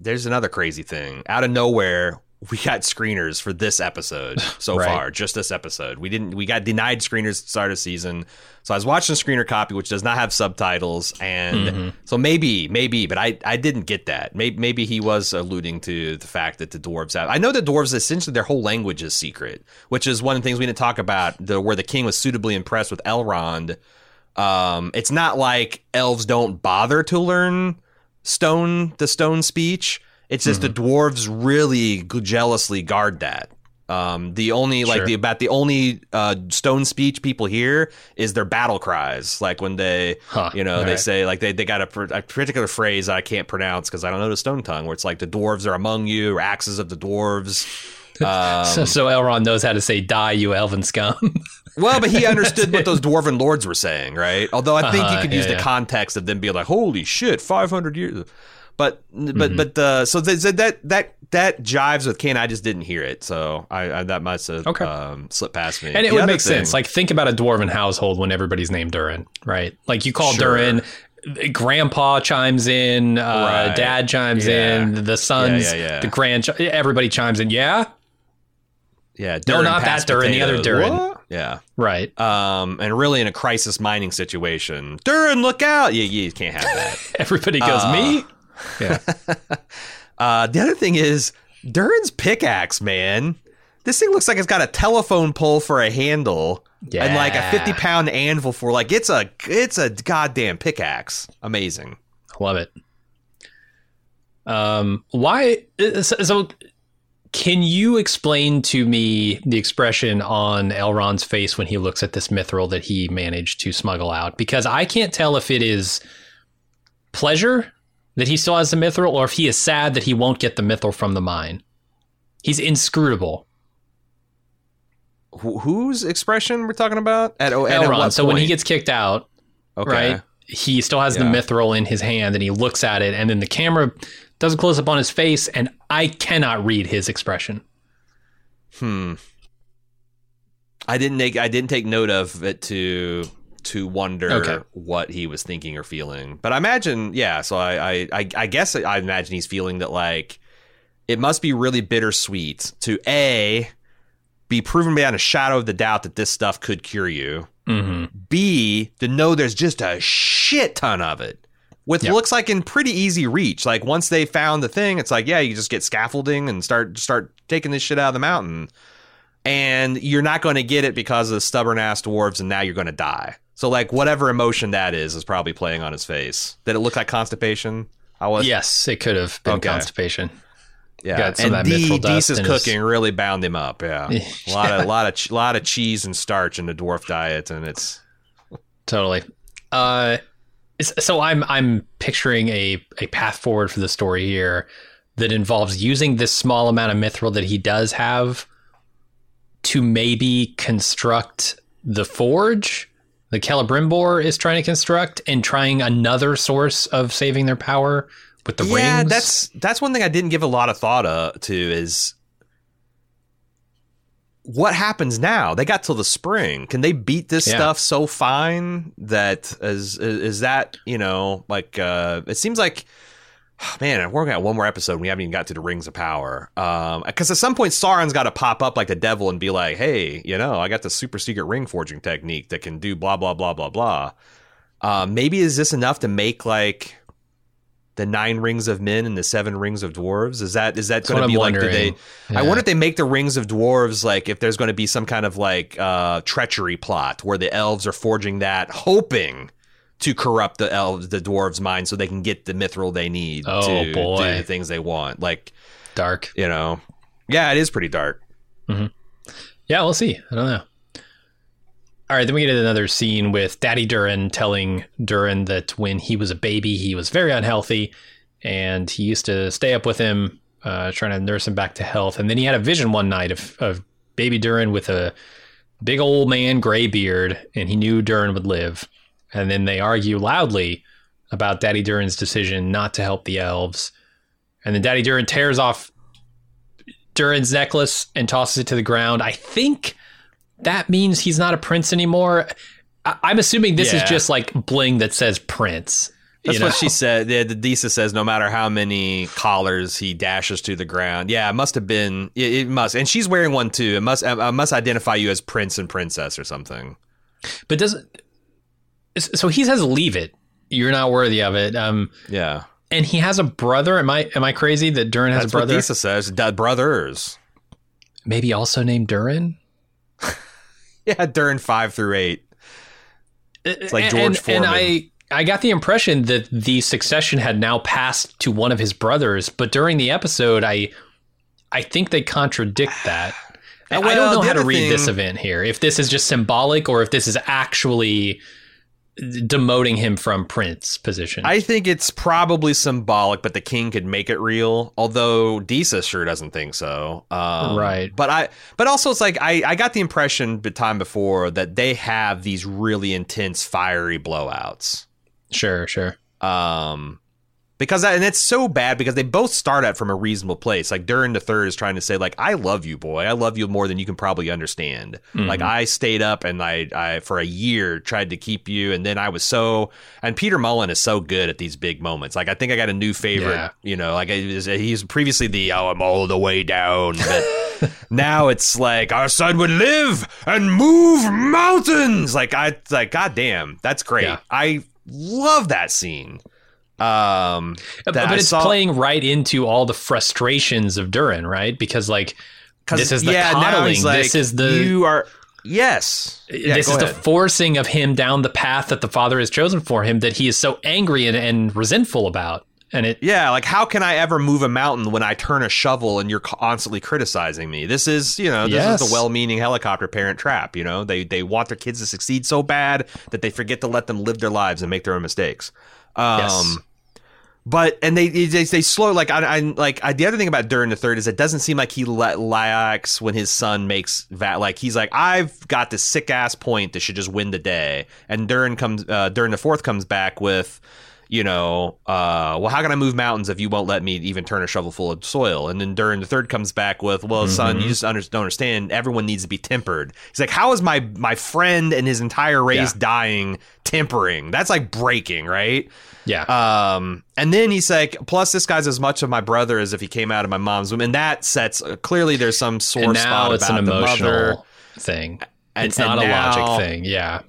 There's another crazy thing out of nowhere. We got screeners for this episode (laughs) so Right. far, just this episode. We didn't. We got denied screeners at the start of season. So I was watching screener copy, which does not have subtitles, and Mm-hmm. so maybe, maybe, but I, I didn't get that. Maybe, maybe he was alluding to the fact that the dwarves have. I know the dwarves essentially their whole language is secret, which is one of the things we didn't talk about. The where the king was suitably impressed with Elrond. Um, it's not like elves don't bother to learn stone the stone speech. It's just Mm-hmm. the dwarves really jealously guard that. Um, the only like Sure. the about the only uh, stone speech people hear is their battle cries. Like when they, Huh. you know, they right. say like they, they got a, a particular phrase I can't pronounce because I don't know the stone tongue where it's like the dwarves are among you or axes of the dwarves. (laughs) Um, so, so Elrond knows how to say "die, you elven scum." (laughs) well, but he understood what (laughs) those dwarven lords were saying, right? Although I think you Uh-huh, could yeah, use the context of them being like, "Holy shit, five hundred years." But Mm-hmm. but but uh, so th- th- that that that jives with Kane. I just didn't hear it, so I, I that must have Okay. um, slipped past me. and it The would make sense. Like, think about a dwarven household when everybody's named Durin, right? Like, you call Sure. Durin, grandpa chimes in, uh, Right. dad chimes Yeah. in, the sons, yeah, yeah. the grand, everybody chimes in. Yeah, yeah, No, Durin not that Durin, the other potatoes. Durin. What? Yeah. right. Um, and really in a crisis mining situation, Durin, look out! Yeah, you, you can't have that. (laughs) Everybody goes Uh, me. Yeah, (laughs) Uh, the other thing is Durin's pickaxe, man. This thing looks like it's got a telephone pole for a handle and like a fifty pound anvil for like it's a it's a goddamn pickaxe. Amazing. love it. Um, why? So, so can you explain to me the expression on Elrond's face when he looks at this mithril that he managed to smuggle out? Because I can't tell if it is pleasure that he still has the mithril, or if he is sad that he won't get the mithril from the mine. He's inscrutable. Wh- whose expression we're talking about? At, oh, at Elrond. what So when he gets kicked out, okay. right? He still has Yeah. the mithril in his hand and he looks at it, and then the camera does a close up on his face, and I cannot read his expression. Hmm. I didn't make I didn't take note of it to to wonder Okay. what he was thinking or feeling. But I imagine, yeah. So I I I, I guess I imagine he's feeling that like it must be really bittersweet to a be proven beyond a shadow of the doubt that this stuff could cure you. hmm B to know there's just a shit ton of it. With looks like in pretty easy reach. Like once they found the thing, it's like, yeah, you just get scaffolding and start start taking this shit out of the mountain. And you're not going to get it because of the stubborn ass dwarves, and now you're going to die. So like whatever emotion that is is probably playing on his face. Did it look like constipation? I was Yes, it could have been Okay. constipation. yeah. and that D, Disa's in his- cooking really bound him up. Yeah, (laughs) a lot of lot of lot of cheese and starch in the dwarf diet, and it's Totally. Uh, so I'm I'm picturing a a path forward for the story here that involves using this small amount of mithril that he does have to maybe construct the forge the Celebrimbor is trying to construct and trying another source of saving their power with the yeah, rings. that's that's one thing I didn't give a lot of thought uh, to is what happens now. They got till the spring. Can they beat this Yeah. stuff so fine that is is, is that you know like uh, it seems like. (sighs) Man, we're gonna one more episode. and We haven't even got to the rings of power. Um, because at some point Sauron's got to pop up like the devil and be like, "Hey, you know, I got the super secret ring forging technique that can do blah blah blah blah blah." Uh, maybe is this enough to make like the nine rings of men and the seven rings of dwarves? Is that is that going to be like? They? I wonder if they make the rings of dwarves like if there's going to be some kind of like uh, treachery plot where the elves are forging that, hoping to corrupt the elves, the dwarves' mind, so they can get the mithril they need Oh, to boy. do the things they want. Like dark. you know, yeah, it is pretty dark. Yeah, we'll see. I don't know. All right, then we get another scene with Daddy Durin telling Durin that when he was a baby, he was very unhealthy, and he used to stay up with him, uh, trying to nurse him back to health. And then he had a vision one night of, of baby Durin with a big old man gray beard, and he knew Durin would live. And then they argue loudly about Daddy Durin's decision not to help the elves. And then Daddy Durin tears off Durin's necklace and tosses it to the ground. I think that means he's not a prince anymore. I- I'm assuming this Yeah. is just like bling that says prince. That's you know? what she said. Yeah, the Disa says no matter how many collars he dashes to the ground. Yeah, it must have been. It, it must, and she's wearing one too. It must. I must identify you as prince and princess or something. But doesn't so he says leave it. You're not worthy of it. Um, Yeah, and he has a brother. Am I am I crazy that Durin has that's a brother? what Disa says. Da- brothers. Maybe also named Durin. (laughs) Yeah, Durin five through eight. It's like and, George and, Foreman. I I got the impression that the succession had now passed to one of his brothers, but during the episode, I I think they contradict that. I- (sighs) I don't know how to read this event here. If this is just symbolic or if this is actually demoting him from Prince position. I think it's probably symbolic, but the king could make it real. Although Disa sure doesn't think so. Um, Right. But I, but also it's like I, I got the impression the time before that they have these really intense, fiery blowouts. sure, sure. Um, because and it's so bad because they both start out from a reasonable place. Like Durin the third is trying to say like I love you, boy. I love you more than you can probably understand. Mm-hmm. Like I stayed up and I I for a year tried to keep you, and then I was so. And Peter Mullan is so good at these big moments. Like I think I got a new favorite. Yeah. You know, like he's, he's previously the oh I'm all the way down, but. (laughs) now it's like our son would live and move mountains. Like I like, goddamn, that's great. Yeah. I love that scene. Um, But, I it's saw- playing right into all the frustrations of Durin, right? Because like this is the yeah, coddling. like, this is the you are yes. Yeah, this is the forcing of him down the path that the father has chosen for him that he is so angry and, and resentful about. And it Yeah, like how can I ever move a mountain when I turn a shovel and you're constantly criticizing me? This is, you know, this is Yes. the well-meaning helicopter parent trap. You know, they they want their kids to succeed so bad that they forget to let them live their lives and make their own mistakes. Um, Yes. But and they they, they slow like I, I like I, the other thing about Durin the third is it doesn't seem like he let lacks when his son makes that like he's like I've got this sick ass point that should just win the day. And Durin comes uh, the fourth comes back with you know uh, well how can I move mountains if you won't let me even turn a shovel full of soil and then Durin the third comes back with well son you just under, don't understand everyone needs to be tempered he's like how is my my friend and his entire race Yeah. dying tempering that's like breaking right yeah. um, and then he's like, plus this guy's as much of my brother as if he came out of my mom's womb, and that sets uh, clearly there's some sore and spot it's about an the mother. thing. And- it's not and a now- logic thing. Yeah.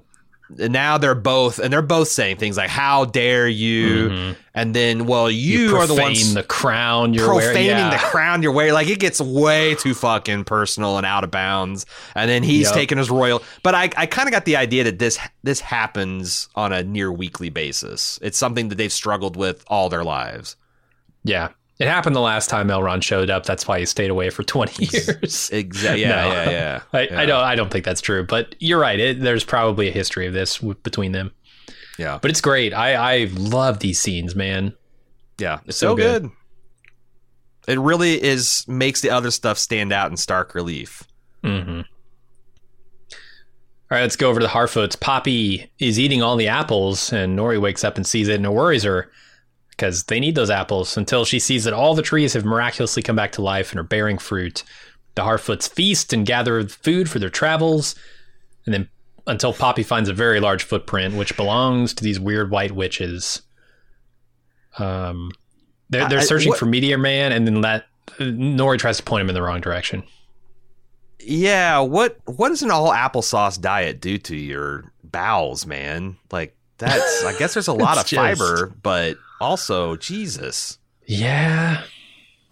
And now they're both, and they're both saying things like, "How dare you?" Mm-hmm. And then, well, you, You are the ones the crown you're profaning. Yeah. the crown you're wearing. Like it gets way too fucking personal and out of bounds. And then he's Yep. taking his royal. But I, I kind of got the idea that this this happens on a near weekly basis. It's something that they've struggled with all their lives. yeah. It happened the last time Elrond showed up. That's why he stayed away for (laughs) 20 years. Exactly. Yeah, (laughs) No. yeah, yeah. (laughs) I, yeah. I don't. I don't think that's true, but you're right. It, there's probably a history of this w- between them. Yeah. But it's great. I I love these scenes, man. Yeah, it's So so, good. good. It really is makes the other stuff stand out in stark relief. Mm-hmm. All right, let's go over to the Harfoots. Poppy is eating all the apples, and Nori wakes up and sees it, and it worries her because they need those apples until she sees that all the trees have miraculously come back to life and are bearing fruit. The Harfoots feast and gather food for their travels, and then until Poppy finds a very large footprint, which belongs to these weird white witches. Um, they're they're I- I- searching what- for Meteor Man, and then that Nori tries to point him in the wrong direction. Yeah, what what does an all applesauce diet do to your bowels, man? Like that's I guess there's a (laughs) lot of just- fiber, but also Jesus. Yeah,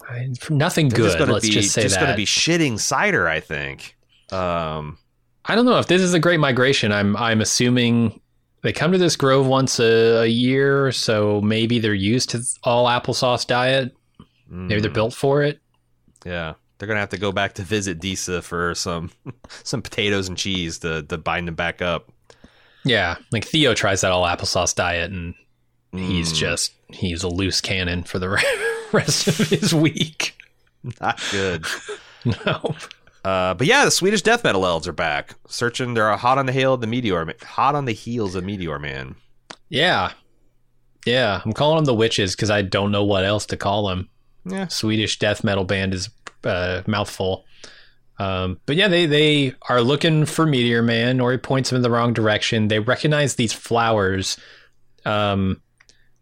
I, nothing They're good. just gonna Let's be just say that. gonna be shitting cider, I think. Um I don't know if this is a great migration. I'm I'm assuming they come to this grove once a, a year, so maybe they're used to all applesauce diet. Maybe they're mm, built for it. Yeah. They're gonna have to go back to visit Disa for some (laughs) some potatoes and cheese to, to bind them back up. Yeah, like Theo tries that all applesauce diet, and he's Mm. just he's a loose cannon for the (laughs) rest of his week. Not good. (laughs) No, Uh, but yeah, the Swedish death metal elves are back, searching. They're hot on the heel of the meteor, hot on the heels of Meteor Man. yeah, yeah. I'm calling them the witches because I don't know what else to call them. Yeah, Swedish death metal band is uh, mouthful. Um, but yeah, they they are looking for Meteor Man. or he points them in the wrong direction. They recognize these flowers. Um,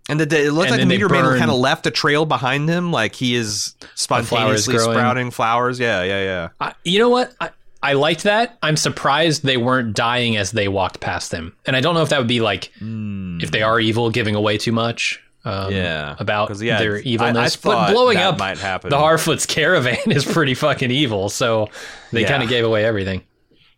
and the, the, it looked And like then they Meteor Man kind of left a trail behind him, like he is spontaneously growing. sprouting flowers. Yeah, yeah, yeah. I, you know what? I, I liked that. I'm surprised they weren't dying as they walked past them. And I don't know if that would be like if they are evil, giving away too much. Um, Yeah, about 'Cause, yeah, their I- I evilness. but blowing up might happen. the Harfoot's caravan (laughs) is pretty fucking evil. So they Yeah. kind of gave away everything.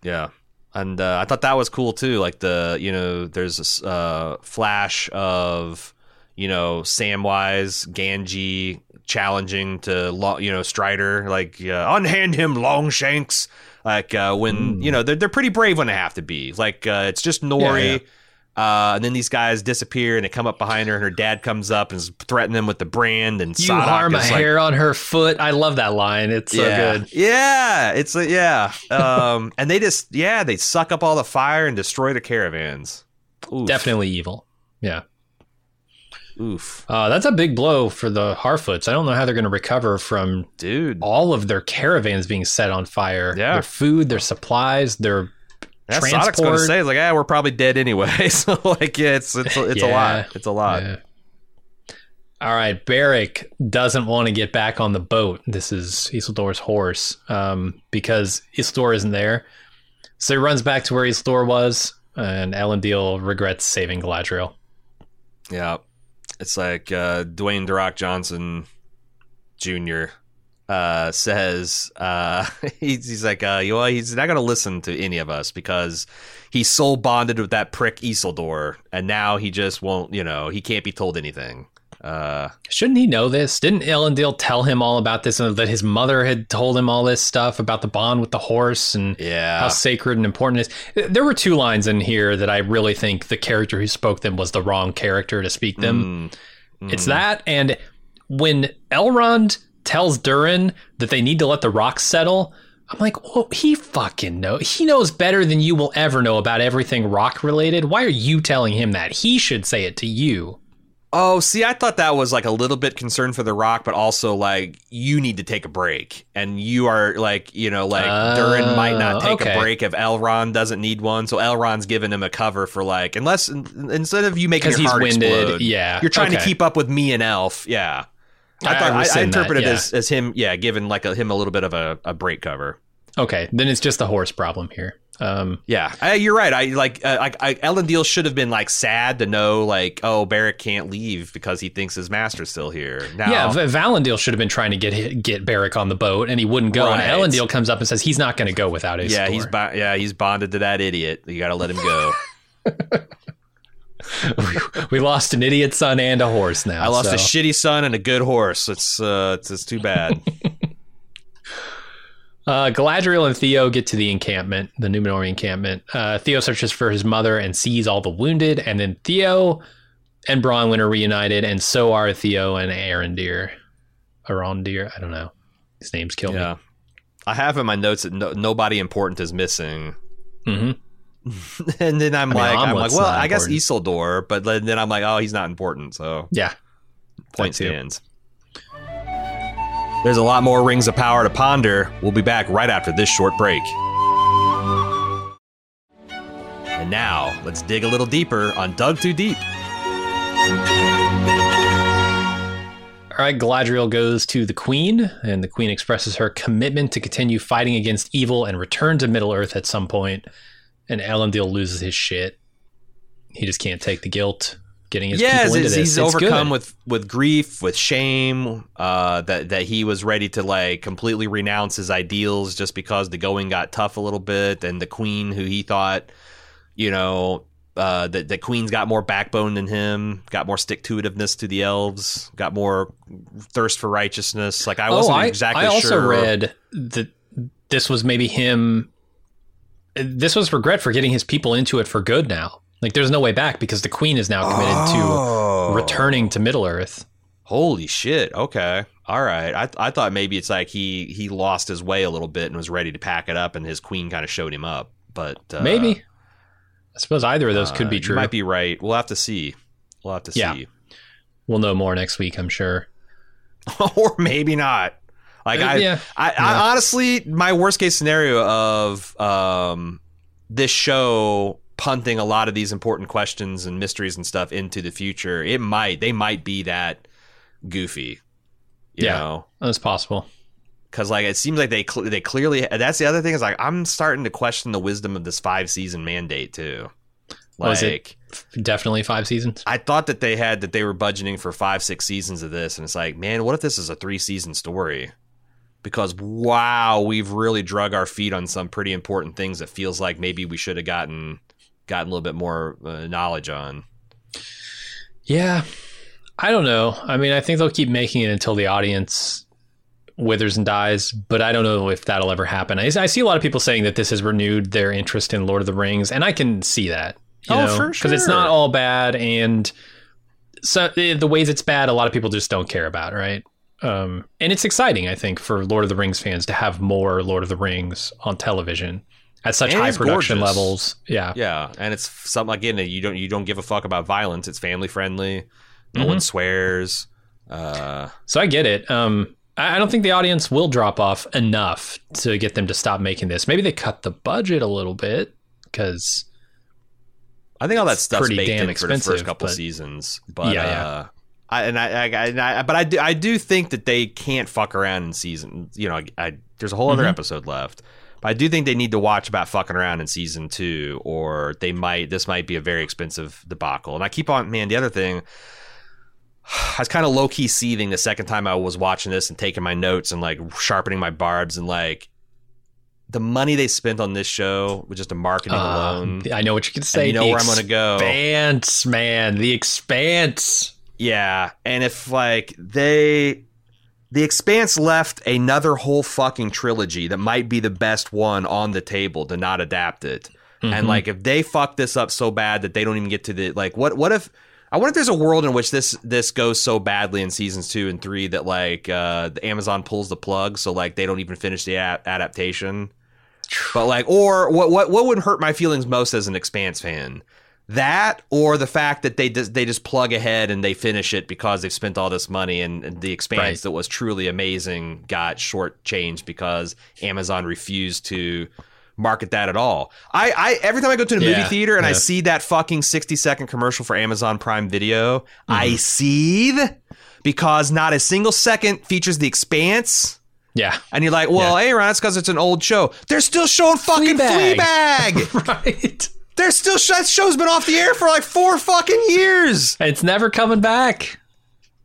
Yeah. And uh, I thought that was cool too. Like the, you know, there's this uh, flash of, you know, Samwise Gamgee challenging to, lo- you know, Strider, like, uh, unhand him, Longshanks. Like uh, when, you know, they're, they're pretty brave when they have to be. Like, uh, it's just Nori. Yeah, yeah. Uh, and then these guys disappear, and they come up behind her, and her dad comes up and is threatening them with the brand. And You Sadoc harm a like, hair on her foot. I love that line. It's so yeah, good. yeah, it's a, yeah. Um, (laughs) and they just yeah, they suck up all the fire and destroy the caravans. Oof. Definitely evil. Yeah. Oof, Uh, that's a big blow for the Harfoots. I don't know how they're going to recover from dude. all of their caravans being set on fire. Yeah. Their food, their supplies, their That's Sadoc's gonna say it's like, yeah, we're probably dead anyway. (laughs) so like, yeah, it's it's it's a lot. It's a lot. Yeah. All right, Berek doesn't want to get back on the boat. This is Isildur's horse um, because Isildur isn't there. So he runs back to where Isildur was, and Elendil regrets saving Galadriel. Yeah. It's like uh, Dwayne The Rock Johnson Jr. Uh, says uh, (laughs) he's, he's like, uh, you know, he's not to listen to any of us because he's soul bonded with that prick Isildur, and now he just won't, you know, he can't be told anything. Uh, Shouldn't he know this? Didn't Elendil tell him all about this and that his mother had told him all this stuff about the bond with the horse and yeah. how sacred and important it is? There were two lines in here that I really think the character who spoke them was the wrong character to speak them. Mm, It's that, and when Elrond tells Durin that they need to let the rocks settle, I'm like, well, he fucking know. He knows better than you will ever know about everything rock related. Why are you telling him that? He should say it to you. Oh, see, I thought that was like a little bit concerned for The Rock, but also like you need to take a break, and you are like, you know, like Durin might not oh, take okay. a break if Elrond doesn't need one, so Elrond's giving him a cover for like, unless instead of you making your heart winded, explode, yeah, you're trying to keep up with me and Elf, yeah. I, I thought I, I rescind that, interpreted yeah. as as him, yeah, giving like a, him a little bit of a, a break cover. Okay, then it's just a horse problem here. Um, Yeah, I, you're right. I like uh, I, I, Elendil should have been like sad to know like, oh, Berek can't leave because he thinks his master's still here. Now, yeah, V- Valandil should have been trying to get get Berek on the boat, and he wouldn't go. Right. And Elendil comes up and says he's not going to go without Isildur. Yeah, he's bo- yeah he's bonded to that idiot. You got to let him go. (laughs) we lost an idiot son and a horse now. I lost so. a shitty son and a good horse. It's uh, it's, it's too bad. (laughs) Uh, Galadriel and Theo get to the encampment, the Numenor encampment. Uh, Theo searches for his mother and sees all the wounded, and then Theo and Bronwyn are reunited, and so are Theo and Arondir. Arondir, I don't know. His name's kill yeah, I have in my notes that no, nobody important is missing, me. hmm (laughs) and then I'm I mean, like, I'm like, well, I guess important. Isildur, but then then I'm like, oh, he's not important, so Yeah. point stands. There's a lot more rings of power to ponder. We'll be back right after this short break. And now, let's dig a little deeper on Dug Too Deep. All right, Galadriel goes to the Queen, and the Queen expresses her commitment to continue fighting against evil and return to Middle Earth at some point. And Elendil loses his shit. He just can't take the guilt getting his yeah, people into this. he's It's overcome good. with with grief, with shame, uh, that that he was ready to like completely renounce his ideals just because the going got tough a little bit, and the queen, who he thought, you know, uh, that the queen's got more backbone than him, got more stick to itiveness to the elves, got more thirst for righteousness. Like I wasn't oh, I, exactly I also sure. read that this was maybe him. This was regret for getting his people into it for good now. Like, there's no way back because the queen is now committed Oh. to returning to Middle Earth. Holy shit! Okay, all right. I I thought maybe it's like he he lost his way a little bit and was ready to pack it up, and his queen kind of showed him up. But uh, maybe. I suppose either of those uh, could be true. you might be right. We'll have to see. We'll have to Yeah. see, We'll know more next week, I'm sure. (laughs) or maybe not. Like Uh, I, yeah. I, I honestly, my worst case scenario of um this show punting a lot of these important questions and mysteries and stuff into the future, it might they might be that goofy. You Yeah. know? That's possible. because like it seems like they cl- they clearly that's the other thing is like I'm starting to question the wisdom of this five season mandate too. Oh, like Was it- Definitely five seasons. I thought that they had that they were budgeting for five six seasons of this, and it's like man, what if this is a three season story? Because wow, we've really drug our feet on some pretty important things that feels like maybe we should have gotten gotten a little bit more uh, knowledge on. Yeah. I don't know. I mean, I think they'll keep making it until the audience withers and dies, but I don't know if that'll ever happen. I, I see a lot of people saying that this has renewed their interest in Lord of the Rings, and I can see that. You Oh, know? for Because it's not all bad, and so eh, the ways it's bad, a lot of people just don't care about, right? Um, and it's exciting, I think, for Lord of the Rings fans to have more Lord of the Rings on television at such And high production gorgeous. levels. Yeah, Yeah, and it's something again you don't you don't give a fuck about violence. It's family friendly. No Mm-hmm. one swears. Uh, So I get it. Um, I I don't think the audience will drop off enough to get them to stop making this. Maybe they cut the budget a little bit because I think all that stuff's pretty baked damn in for the first couple but- seasons. But Yeah, yeah. uh, I, and I, I, and I, but I do, I do think that they can't fuck around in season. You know, I, I, there's a whole other Mhm. episode left. But I do think they need to watch about fucking around in season two, or they might. This might be a very expensive debacle. And I keep on, man. The other thing, (sighs) I was kind of low key seething the second time I was watching this and taking my notes and like sharpening my barbs and like the money they spent on this show with just the marketing uh, alone. I know what you can and say. you know The where I'm gonna go. Expanse, man. The expanse. Yeah, and if like they the expanse left another whole fucking trilogy that might be the best one on the table to not adapt it. Mhm. And like if they fuck this up so bad that they don't even get to the like what what if I wonder if there's a world in which this this goes so badly in seasons 2 and 3 that like uh the Amazon pulls the plug so like they don't even finish the a- adaptation. (sighs) But like or what what what would hurt my feelings most as an expanse fan? That or the fact that they just they just plug ahead and they finish it because they've spent all this money and, the expanse Right. that was truly amazing got shortchanged because Amazon refused to market that at all. I, I every time I go to the movie theater and I see that fucking 60 second commercial for Amazon Prime Video, Mm-hmm. I seethe because not a single second features the expanse. Yeah. And you're like, well, hey, Ron, that's because it's an old show. They're still showing fucking Fleabag. Fleabag. (laughs) right. They're still that show's been off the air for like four fucking years. It's never coming back.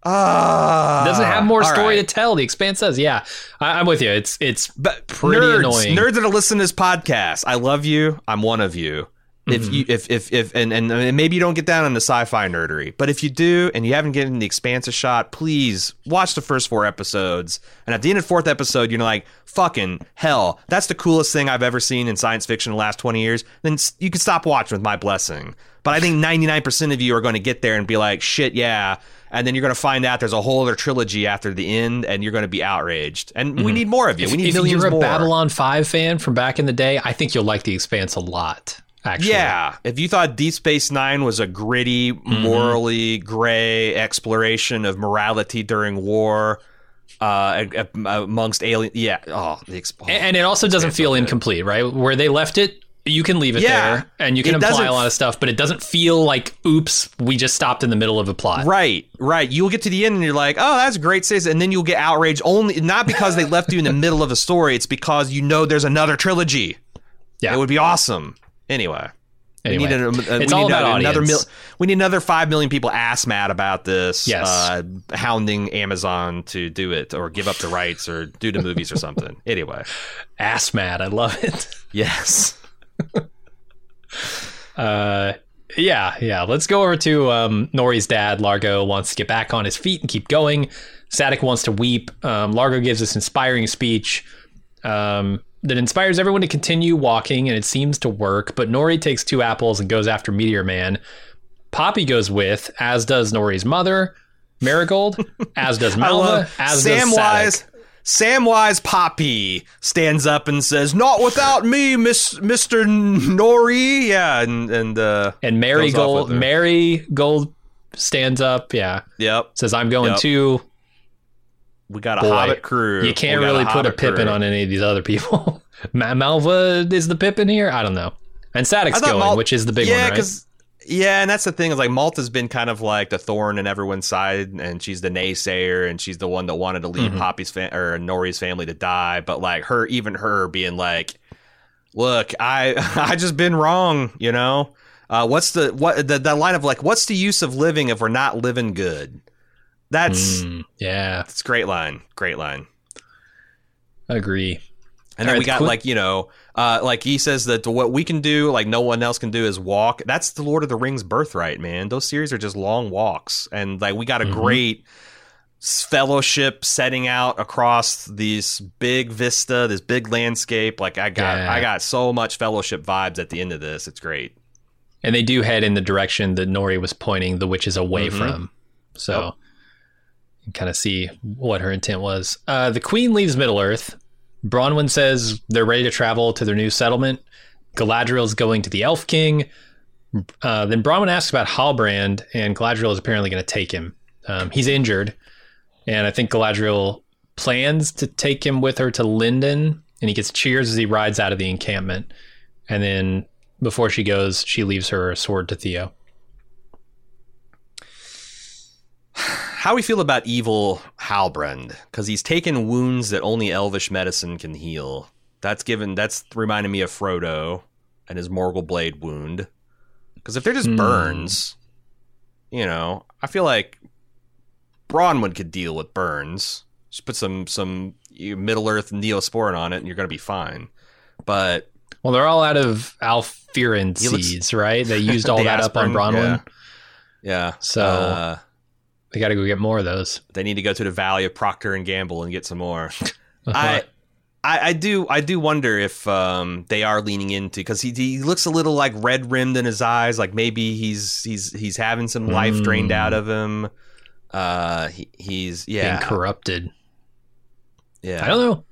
Ah, Doesn't have more story right. to tell. The expanse says, yeah. I, I'm with you. It's it's But pretty nerds, annoying. Nerds that are listening to this podcast, I love you. I'm one of you. Mm-hmm. If you, if, if, if, and, and maybe you don't get down on the sci-fi nerdery, but if you do, and you haven't given the Expanse a shot, please watch the first four episodes. And at the end of the fourth episode, you're like, "Fucking hell, that's the coolest thing I've ever seen in science fiction in the last 20 years." Then you can stop watching with my blessing. But I think 99% of you are going to get there and be like, "Shit, yeah." And then you're going to find out there's a whole other trilogy after the end, and you're going to be outraged. And we need more of you. we need Mm-hmm. if millions you're a more. Babylon 5 fan from back in the day, I think you'll like the expanse a lot. Actually. Yeah, if you thought Deep Space Nine was a gritty, Mm-hmm. morally gray exploration of morality during war, uh, amongst alien, yeah, oh, the exp- And, and it also doesn't feel so incomplete, right? Where they left it, you can leave it Yeah. there and you can It imply a lot of stuff, but it doesn't feel like, oops, we just stopped in the middle of a plot. Right, right. You'll get to the end and you're like, oh, that's great, sis. And then you'll get outraged only not because they left you in the (laughs) middle of a story. It's because you know there's another trilogy. Yeah. It would be awesome. Anyway. Anyway, we need, a, a- it's we all need about another audience. we need another five million people ass mad about this. Yes. uh, hounding Amazon to do it or give up the rights or do the movies or something. (laughs) Anyway, Ass mad. I love it. yes, (laughs) Uh, yeah, yeah. Let's go over to um, Nori's dad. Largo wants to get back on his feet and keep going. Sadoc wants to weep. Um, Largo gives this inspiring speech um, that inspires everyone to continue walking, and it seems to work. But Nori takes two apples and goes after Meteor Man. Poppy goes with, as does Nori's mother, Marigold, (laughs) as does Malva, as does Sadoc. Wise. Samwise Poppy stands up and says, "Not without me, Miss Mister Nori." Yeah, and and uh, And Marigold, with her. Marigold stands up. Yeah, yep, says, "I'm going Yep. too." We got a Boy, Hobbit crew. You can't really put a Pippin crew. on any of these other people. (laughs) Ma- Malva is the Pippin here. I don't know. And Sadoc's going, Mal- which is the big yeah, one, right? Cause, yeah, and that's the thing is like Malva's been kind of like the thorn in everyone's side, and she's the naysayer, and she's the one that wanted to leave Mhm. Poppy's fa- or Nori's family to die. But like her, even her being like, "Look, I (laughs) I just been wrong," you know. Uh, what's the what the, the line of like, "What's the use of living if we're not living good?" That's Mm, yeah, It's great line, great line. agree. And All then right, we got quick- like you know, uh, like he says that what we can do, like no one else can do, is walk. That's the Lord of the Rings birthright, man. Those series are just long walks, and like we got a Mhm. great fellowship setting out across this big vista, this big landscape. Like I got, Yeah. I got so much fellowship vibes at the end of this. It's great. and they do head in the direction that Nori was pointing the witches away Mhm. from. So you can kind of see what her intent was. Uh, the queen leaves Middle Earth. Bronwyn says they're ready to travel to their new settlement. Galadriel's going to the Elf King. Uh, then Bronwyn asks about Halbrand, and Galadriel is apparently going to take him. Um, he's injured, and I think Galadriel plans to take him with her to Lindon, and he gets cheers as he rides out of the encampment. And then before she goes, she leaves her sword to Theo. How we feel about evil Halbrand? Because he's taken wounds that only Elvish medicine can heal. That's given. That's reminding me of Frodo and his Morgul blade wound. Because if they're just Hmm. burns, you know, I feel like Bronwyn could deal with burns. Just put some some Middle Earth Neosporin on it, and you're gonna be fine. But Well, they're all out of Alfirin He looks- seeds, right? They used (laughs) all that up on aspirin, Bronwyn. yeah, So- uh, They got to go get more of those. they need to go to the Valley of Procter and Gamble and get some more. (laughs) I, I I do I do wonder if um, they are leaning into because he he looks a little like red rimmed in his eyes, like maybe he's he's he's having some life drained Mm. out of him. Uh, he, he's yeah being corrupted. yeah. I don't know.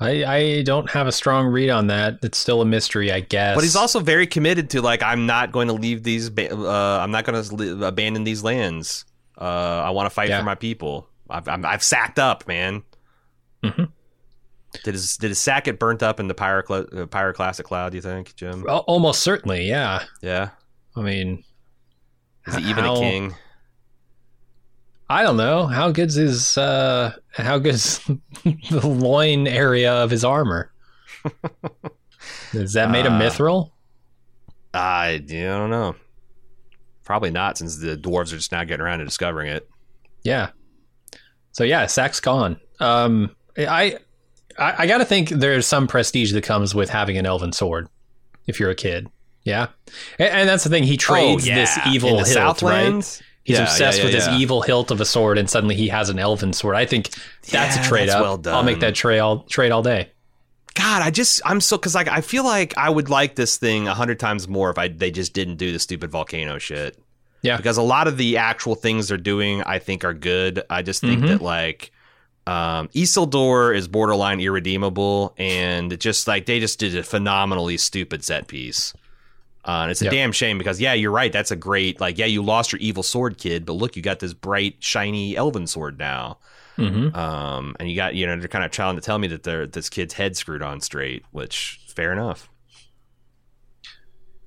I I don't have a strong read on that. It's still a mystery, I guess. But he's also very committed to like I'm not going to leave these. Uh, I'm not going to abandon these lands. Uh, I want to fight Yeah. for my people. I've, I'm, I've sacked up, man. Mhm. Did his did his sack get burnt up in the pyrocla- uh, pyroclastic cloud? Do you think, Jim? Al- almost certainly, yeah. Yeah. I mean, Is he even how- a king? I don't know how good's his uh how good's (laughs) the loin area of his armor. (laughs) Is that made of Uh, mithril? I, I don't know. Probably not, since the dwarves are just now getting around to discovering it. Yeah. So yeah, Sack's gone. Um, I I, I got to think there's some prestige that comes with having an elven sword if you're a kid. Yeah, and, and that's the thing. He trades this evil Oh, in the hilt, Southlands. right? He's Yeah, obsessed yeah, with yeah, this evil hilt of a sword, and suddenly he has an elven sword. I think that's Yeah, a trade that's up. well I'll make that trade all trade all day. God, I just I'm so because like I feel like I would like this thing a hundred times more if I they just didn't do the stupid volcano shit. Yeah. because a lot of the actual things they're doing I think are good. I just think Mhm. that like um, Isildur is borderline irredeemable, and it just like they just did a phenomenally stupid set piece. Uh, and it's a Yep. damn shame because yeah, you're right. That's a great like yeah, you lost your evil sword kid, but look, you got this bright shiny elven sword now. Hmm Um, and you got you know they're kind of trying to tell me that they're this kid's head screwed on straight, which fair enough.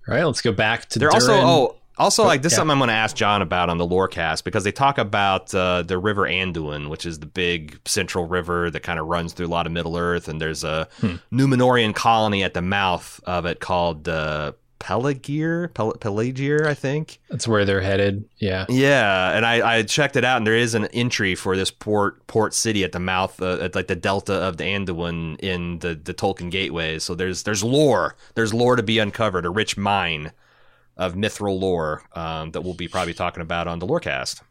All right, let's go back to. They're also oh also like this is something I'm going to ask John about on the Lorecast because they talk about uh, the River Anduin, which is the big central river that kind of runs through a lot of Middle Earth, and there's a Hmm. Numenorian colony at the mouth of it called uh, Pelargir, Pel- I think. That's where they're headed. Yeah. Yeah, and I, I checked it out, and there is an entry for this port port city at the mouth, uh, at like the delta of the Anduin in the the Tolkien Gateway. So there's there's lore, there's lore to be uncovered, a rich mine of mithril lore um, that we'll be probably talking about on the Lorecast.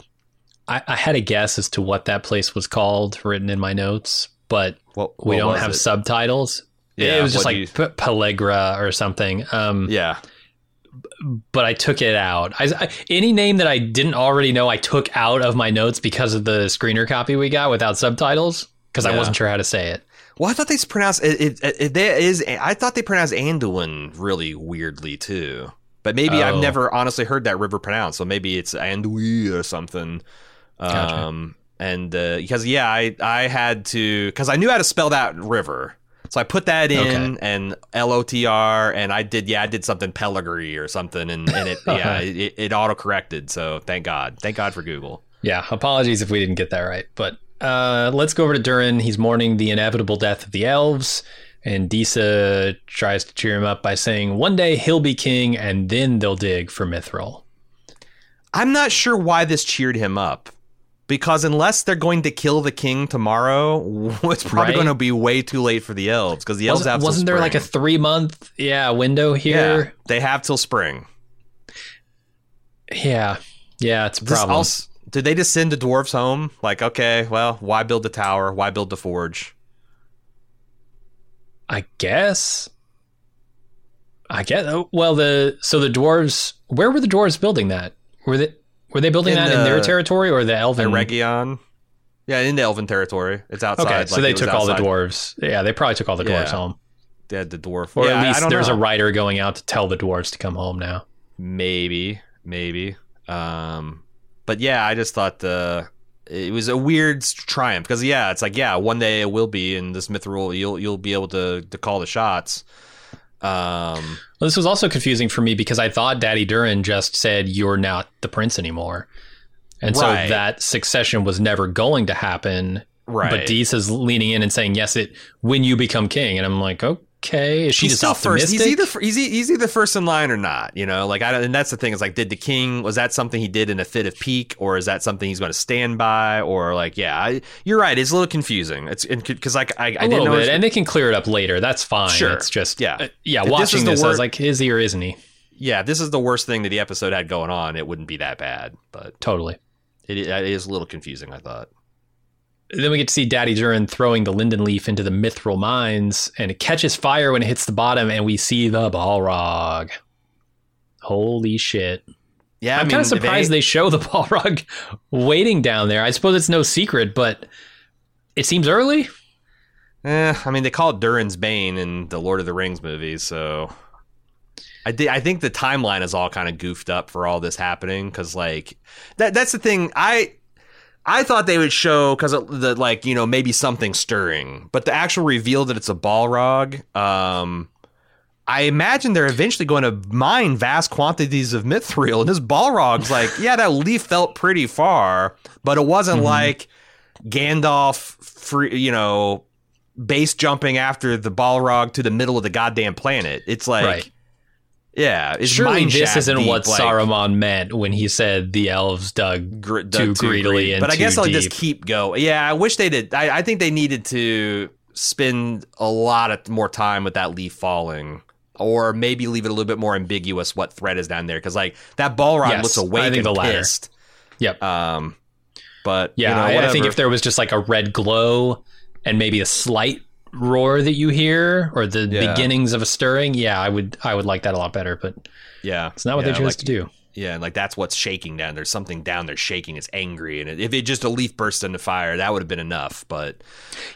I, I had a guess as to what that place was called, written in my notes, but what, what we don't have it? subtitles. Yeah, it was just like you- P- Pellegra or something. Um, Yeah, but I took it out. I, I- any name that I didn't already know, I took out of my notes because of the screener copy we got without subtitles because I wasn't sure how to say it. well, I thought they pronounced it, it, it, it. There is, I thought they pronounced Anduin really weirdly too. But maybe I've Oh. never honestly heard that river pronounced, so maybe it's Andui or something. Gotcha. Um, and uh, because yeah, I I had to because I knew how to spell that river, so I put that in Okay. and L O T R, and I did yeah I did something Pellegrini or something, and, and it (laughs) yeah it, it auto corrected. So thank God, thank God for Google. Yeah, apologies if we didn't get that right. But uh, let's go over to Durin. He's mourning the inevitable death of the elves. And Disa tries to cheer him up by saying, one day he'll be king and then they'll dig for Mithril. I'm not sure why this cheered him up. Because unless they're going to kill the king tomorrow, (laughs) it's probably Right. going to be way too late for the elves. Because the elves Wasn't, have wasn't there like a three month yeah window yeah? here? They have till spring. Yeah. Yeah, it's a problem. also- did they just send the dwarves home? Like, okay, well, why build the tower? Why build the forge? I guess. I get. oh, Well, the so the dwarves. Where were the dwarves building that? Were they were they building In that in their territory or the elven? Region. Yeah, in the Elven territory. It's outside. okay, like, so they took all the dwarves. Yeah, they probably took all the dwarves Yeah. home, They had the dwarf. or Yeah, at least there's know. a rider going out to tell the dwarves to come home now. maybe maybe um but yeah i just thought the it was a weird triumph because yeah it's like yeah one day it will be in this mithril you'll you'll be able to to call the shots um Well, this was also confusing for me because I thought Daddy Durin just said you're not the prince anymore, and so that succession was never going to happen. right But Dees is leaning in and saying, "Yes, it when you become king." And I'm like, "Okay, is she he's just still first he's either he's, he's either first in line or not you know like i don't and that's the thing is like did the king was that something he did in a fit of pique or is that something he's going to stand by or like yeah I, you're right it's a little confusing it's because like i, I a didn't know bit, and they can clear it up later. That's fine. Sure. It's just Yeah. uh, yeah. If this watching is the this, I was like, "Is he or isn't he?" yeah, if this is the worst thing that the episode had going on, it wouldn't be that bad. But Totally. it, it is a little confusing, I thought. Then we get to see Daddy Durin throwing the linden leaf into the mithril mines, and it catches fire when it hits the bottom, and we see the Balrog. Holy shit! Yeah, I'm kind of surprised they show the (laughs) Balrog waiting down there. I suppose it's no secret, but it seems early. Eh, I mean, they call it Durin's Bane in the Lord of the Rings movies, so I did. I think the timeline is all kind of goofed up for all this happening because, like, that that's the thing. I I thought they would show because the like you know maybe something stirring, but the actual reveal that it's a Balrog. Um, I imagine they're eventually going to mine vast quantities of mithril, and this Balrog's like, yeah, that leaf felt pretty far, but it wasn't Mm-hmm. like Gandalf, free, you know, base jumping after the Balrog to the middle of the goddamn planet. It's like, Right. Yeah, it's Surely this isn't deep, what like, Saruman meant when he said the elves dug gr- too dug greedily greedy. and But I too guess I'll deep. just keep going. Yeah, I wish they did. I, I think they needed to spend a lot of more time with that leaf falling. Or maybe leave it a little bit more ambiguous what threat is down there because like that Balrog Yes, looks I awake think and the latter. pissed. Yep. Um, but Yeah, you know, I, I think if there was just like a red glow and maybe a slight roar that you hear or the Yeah. beginnings of a stirring, yeah, I would I would like that a lot better. But yeah, it's not what yeah, they chose like- to do. Yeah, and like that's what's shaking down. There's something down there shaking. It's angry, and it, if it just a leaf burst into fire, that would have been enough. But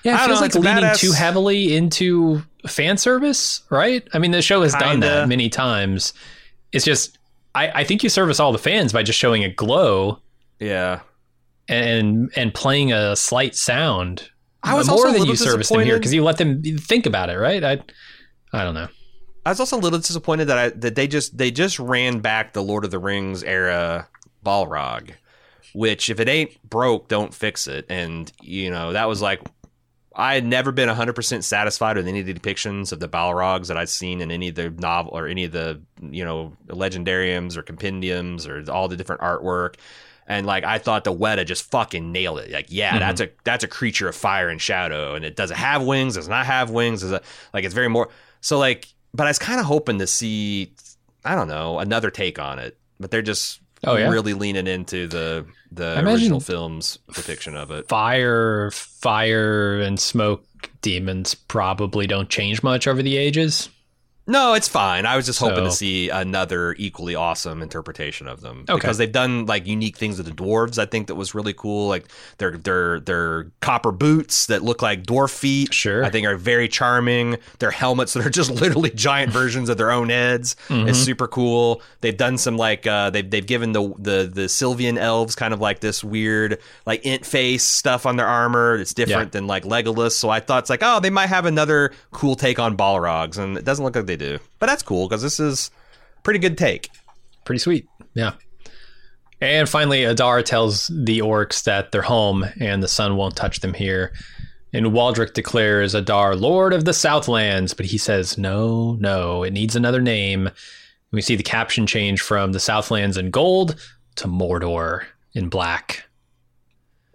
Yeah, it feels know, like leaning badass- too heavily into fan service, right? I mean, the show has done Kinda. that many times. It's just I, I think you service all the fans by just showing a glow yeah, and and playing a slight sound. I was more also than you service them here because you let them think about it, right? I I don't know. I was also a little disappointed that I that they just they just ran back the Lord of the Rings era Balrog, which if it ain't broke, don't fix it. And you know that was like I had never been 100% satisfied with any of the depictions of the Balrogs that I'd seen in any of the novel or any of the, you know, legendariums or compendiums or all the different artwork. And like I thought the Weta just fucking nailed it. Like, yeah, that's mm-hmm. a that's a creature of fire and shadow. And it doesn't have wings, does not have wings, is it like it's very more so like but I was kind of hoping to see I don't know, another take on it. But they're just Oh, yeah? really leaning into the the imagine- original film's depiction of it. Fire, fire, and smoke demons probably don't change much over the ages. No, it's fine. I was just hoping to see another equally awesome interpretation of them Okay. because they've done like unique things with the dwarves. I think that was really cool. Like their their their copper boots that look like dwarf feet. Sure. I think are very charming. Their helmets that are just (laughs) literally giant versions of their own heads Mm-hmm. is super cool. They've done some like uh, they've they've given the the the Sylvian elves kind of like this weird like int face stuff on their armor. It's different than like Legolas. So I thought it's like oh they might have another cool take on Balrogs, and it doesn't look like they do. But that's cool because this is pretty good take. Pretty sweet. Yeah. And finally, Adar tells the orcs that they're home and the sun won't touch them here. And Waldreg declares Adar Lord of the Southlands, but he says, no, no, it needs another name. And we see the caption change from the Southlands in gold to Mordor in black.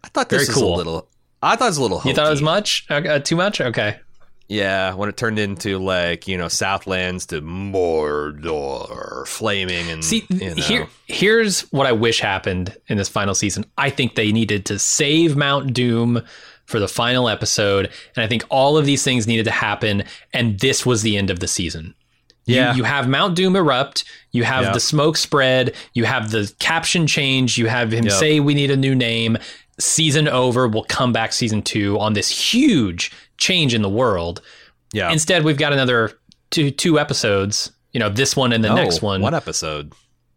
I thought this Very was cool. a little. I thought it was a little. You thought it was much? Uh, too much? Okay. Yeah, when it turned into like you know Southlands to Mordor, flaming and See, you know. here, here's what I wish happened in this final season. I think they needed to save Mount Doom for the final episode, and I think all of these things needed to happen, and this was the end of the season. Yeah. You, you have Mount Doom erupt. You have Yep. the smoke spread. You have the caption change. You have him Yep. say, We need a new name. Season over. We'll come back season two on this huge change in the world. Yeah. Instead, we've got another two two episodes. You know, this one and the No, next one. One episode.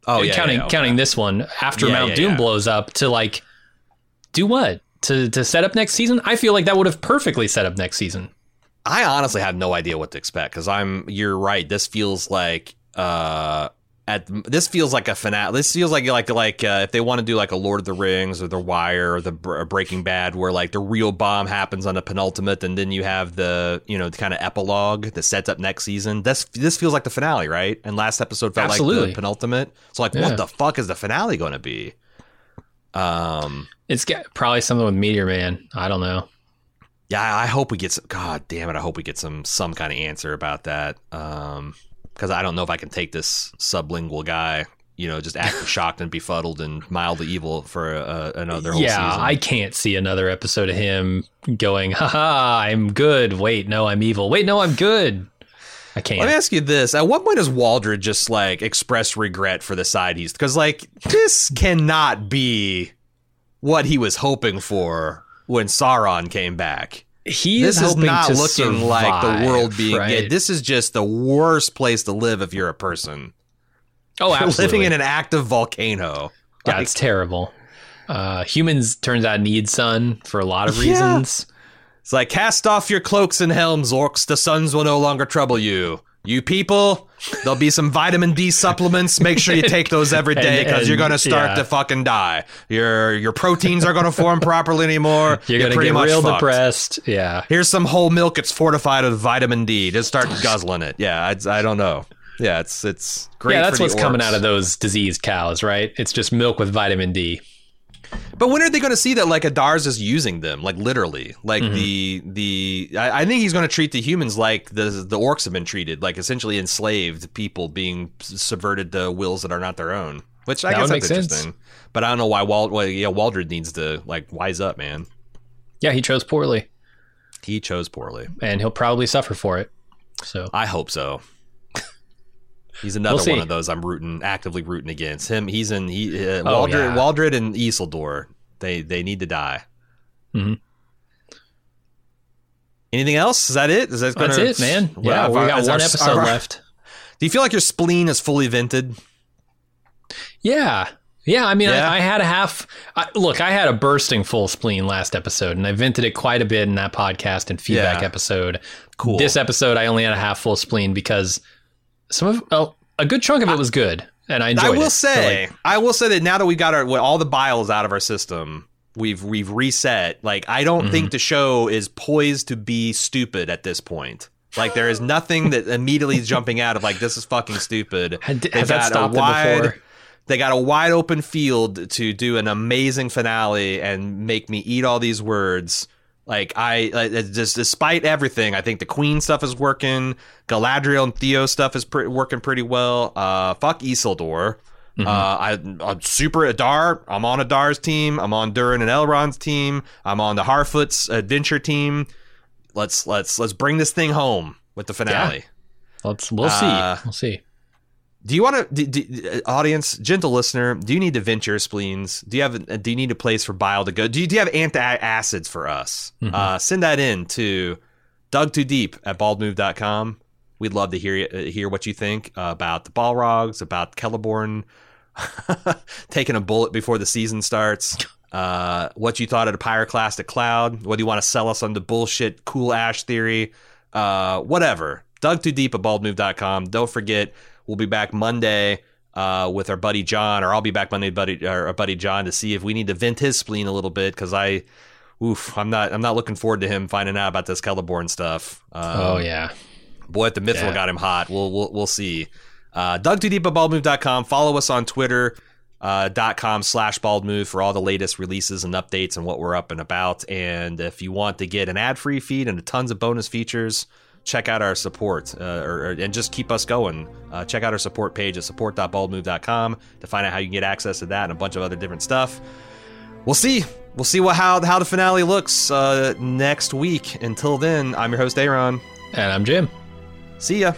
Oh, yeah. counting yeah, okay. counting this one after Yeah, Mount Doom blows up to like do what to to set up next season. I feel like that would have perfectly set up next season. I honestly have no idea what to expect because I'm. You're right. This feels like. uh at this feels like a finale. This feels like like like uh, if they want to do like a Lord of the Rings or The Wire or the Br- Breaking Bad, where like the real bomb happens on the penultimate, and then you have the you know the kind of epilogue that sets up next season. This this feels like the finale, right? And last episode felt like the penultimate. So like, Yeah. what the fuck is the finale going to be? Um. It's got probably something with Meteor Man. I don't know. Yeah, I I hope we get some. God damn it! I hope we get some some kind of answer about that. Um, because I don't know if I can take this sublingual guy, you know, just acting shocked and befuddled and mildly evil for uh, another whole yeah, season. I can't see another episode of him going, haha, I'm good. Wait, no, I'm evil. Wait, no, I'm good. I can't. Let me ask you this: At what point does Waldreg just like express regret for the side he's? Because like this cannot be what he was hoping for when Sauron came back. He this is hoping not looking like the world being. right? Yeah, this is just the worst place to live if you're a person. oh, (laughs) absolutely. living in an active volcano. yeah, Like, it's terrible. Uh, humans turns out need sun for a lot of Yeah. reasons. it's like cast off your cloaks and helms, orcs. The suns will no longer trouble you. You people, there'll be some vitamin D supplements. Make sure you take those every day because you're gonna start yeah. to fucking die. Your your proteins are gonna form properly anymore. You're gonna pretty get much real fucked. depressed. Yeah. Here's some whole milk. It's fortified with vitamin D. Just start guzzling it. Yeah, I, I don't know. Yeah, it's it's great. yeah, that's what's coming out of those diseased cows, right? It's just milk with vitamin D. But when are they going to see that like Adar's is using them, like literally, like Mm-hmm. the the? I, I think he's going to treat the humans like the the orcs have been treated, like essentially enslaved people being subverted to wills that are not their own. Which I That guess that's make sense. interesting. But I don't know why Wald. Well, yeah, Waldreg needs to like wise up, man. Yeah, he chose poorly, He chose poorly. and he'll probably suffer for it. So I hope so. He's another We'll one of those I'm rooting, actively rooting against. Him, he's in he uh, Oh, Waldreg, yeah. Waldreg and Isildur. They they need to die. Mhm. Anything else? Is that it? Is that that's gonna, it, man. Well, Yeah, we our- got one our- episode our- left. Do you feel like your spleen is fully vented? Yeah. Yeah, I mean, Yeah? I, I had a half. I, look, I had a bursting full spleen last episode, and I vented it quite a bit in that podcast and feedback Yeah. episode. Cool. This episode, I only had a half full spleen because some of well, a good chunk of it was good, and I enjoyed I will it. So, say, like, I will say that now that we got our all the biles out of our system, we've we've reset. Like I don't Mm-hmm. think the show is poised to be stupid at this point. Like there is (gasps) nothing that immediately is jumping out of like this is fucking stupid. (laughs) Had- They got a stopped wide- before? They got a wide open field to do an amazing finale and make me eat all these words. Like I, like, just despite everything, I think the Queen stuff is working. Galadriel and Theo stuff is pre- working pretty well. Uh, fuck Isildur. Mm-hmm. Uh, I, I'm super Adar. I'm on Adar's team. I'm on Durin and Elrond's team. I'm on the Harfoot's adventure team. Let's let's let's bring this thing home with the finale. let's we'll see. Uh, we'll see. Do you want to, do, do, audience, gentle listener? Do you need to vent your spleens? Do you have? Do you need a place for bile to go? Do you, do you have antacids for us? Uh, send that in to dug Too Deep at baldmove.com. We'd love to hear uh, hear what you think uh, about the Balrogs, about Celeborn (laughs) taking a bullet before the season starts. Uh, what you thought of the pyroclastic cloud? Whether you want to sell us on the bullshit cool ash theory, uh, whatever. Dug Too Deep at baldmove.com. Don't forget, we'll be back Monday uh, with our buddy John, or I'll be back Monday, buddy, our buddy John, to see if we need to vent his spleen a little bit because I, oof, I'm not, I'm not looking forward to him finding out about this Celeborn stuff. Um, oh yeah. Boy, if the Mithril Yeah. got him hot, we'll we'll, we'll see. Uh, Dug Too Deep at baldmove.com. Follow us on Twitter. Uh, dot com slash baldmove for all the latest releases and updates and what we're up and about. And if you want to get an ad free feed and tons of bonus features, check out our support uh, or, or- and just keep us going. Uh, check out our support page at support.baldmove.com to find out how you can get access to that and a bunch of other different stuff. We'll see. We'll see what how how the finale looks uh, next week. Until then, I'm your host Aaron. And I'm Jim. See ya.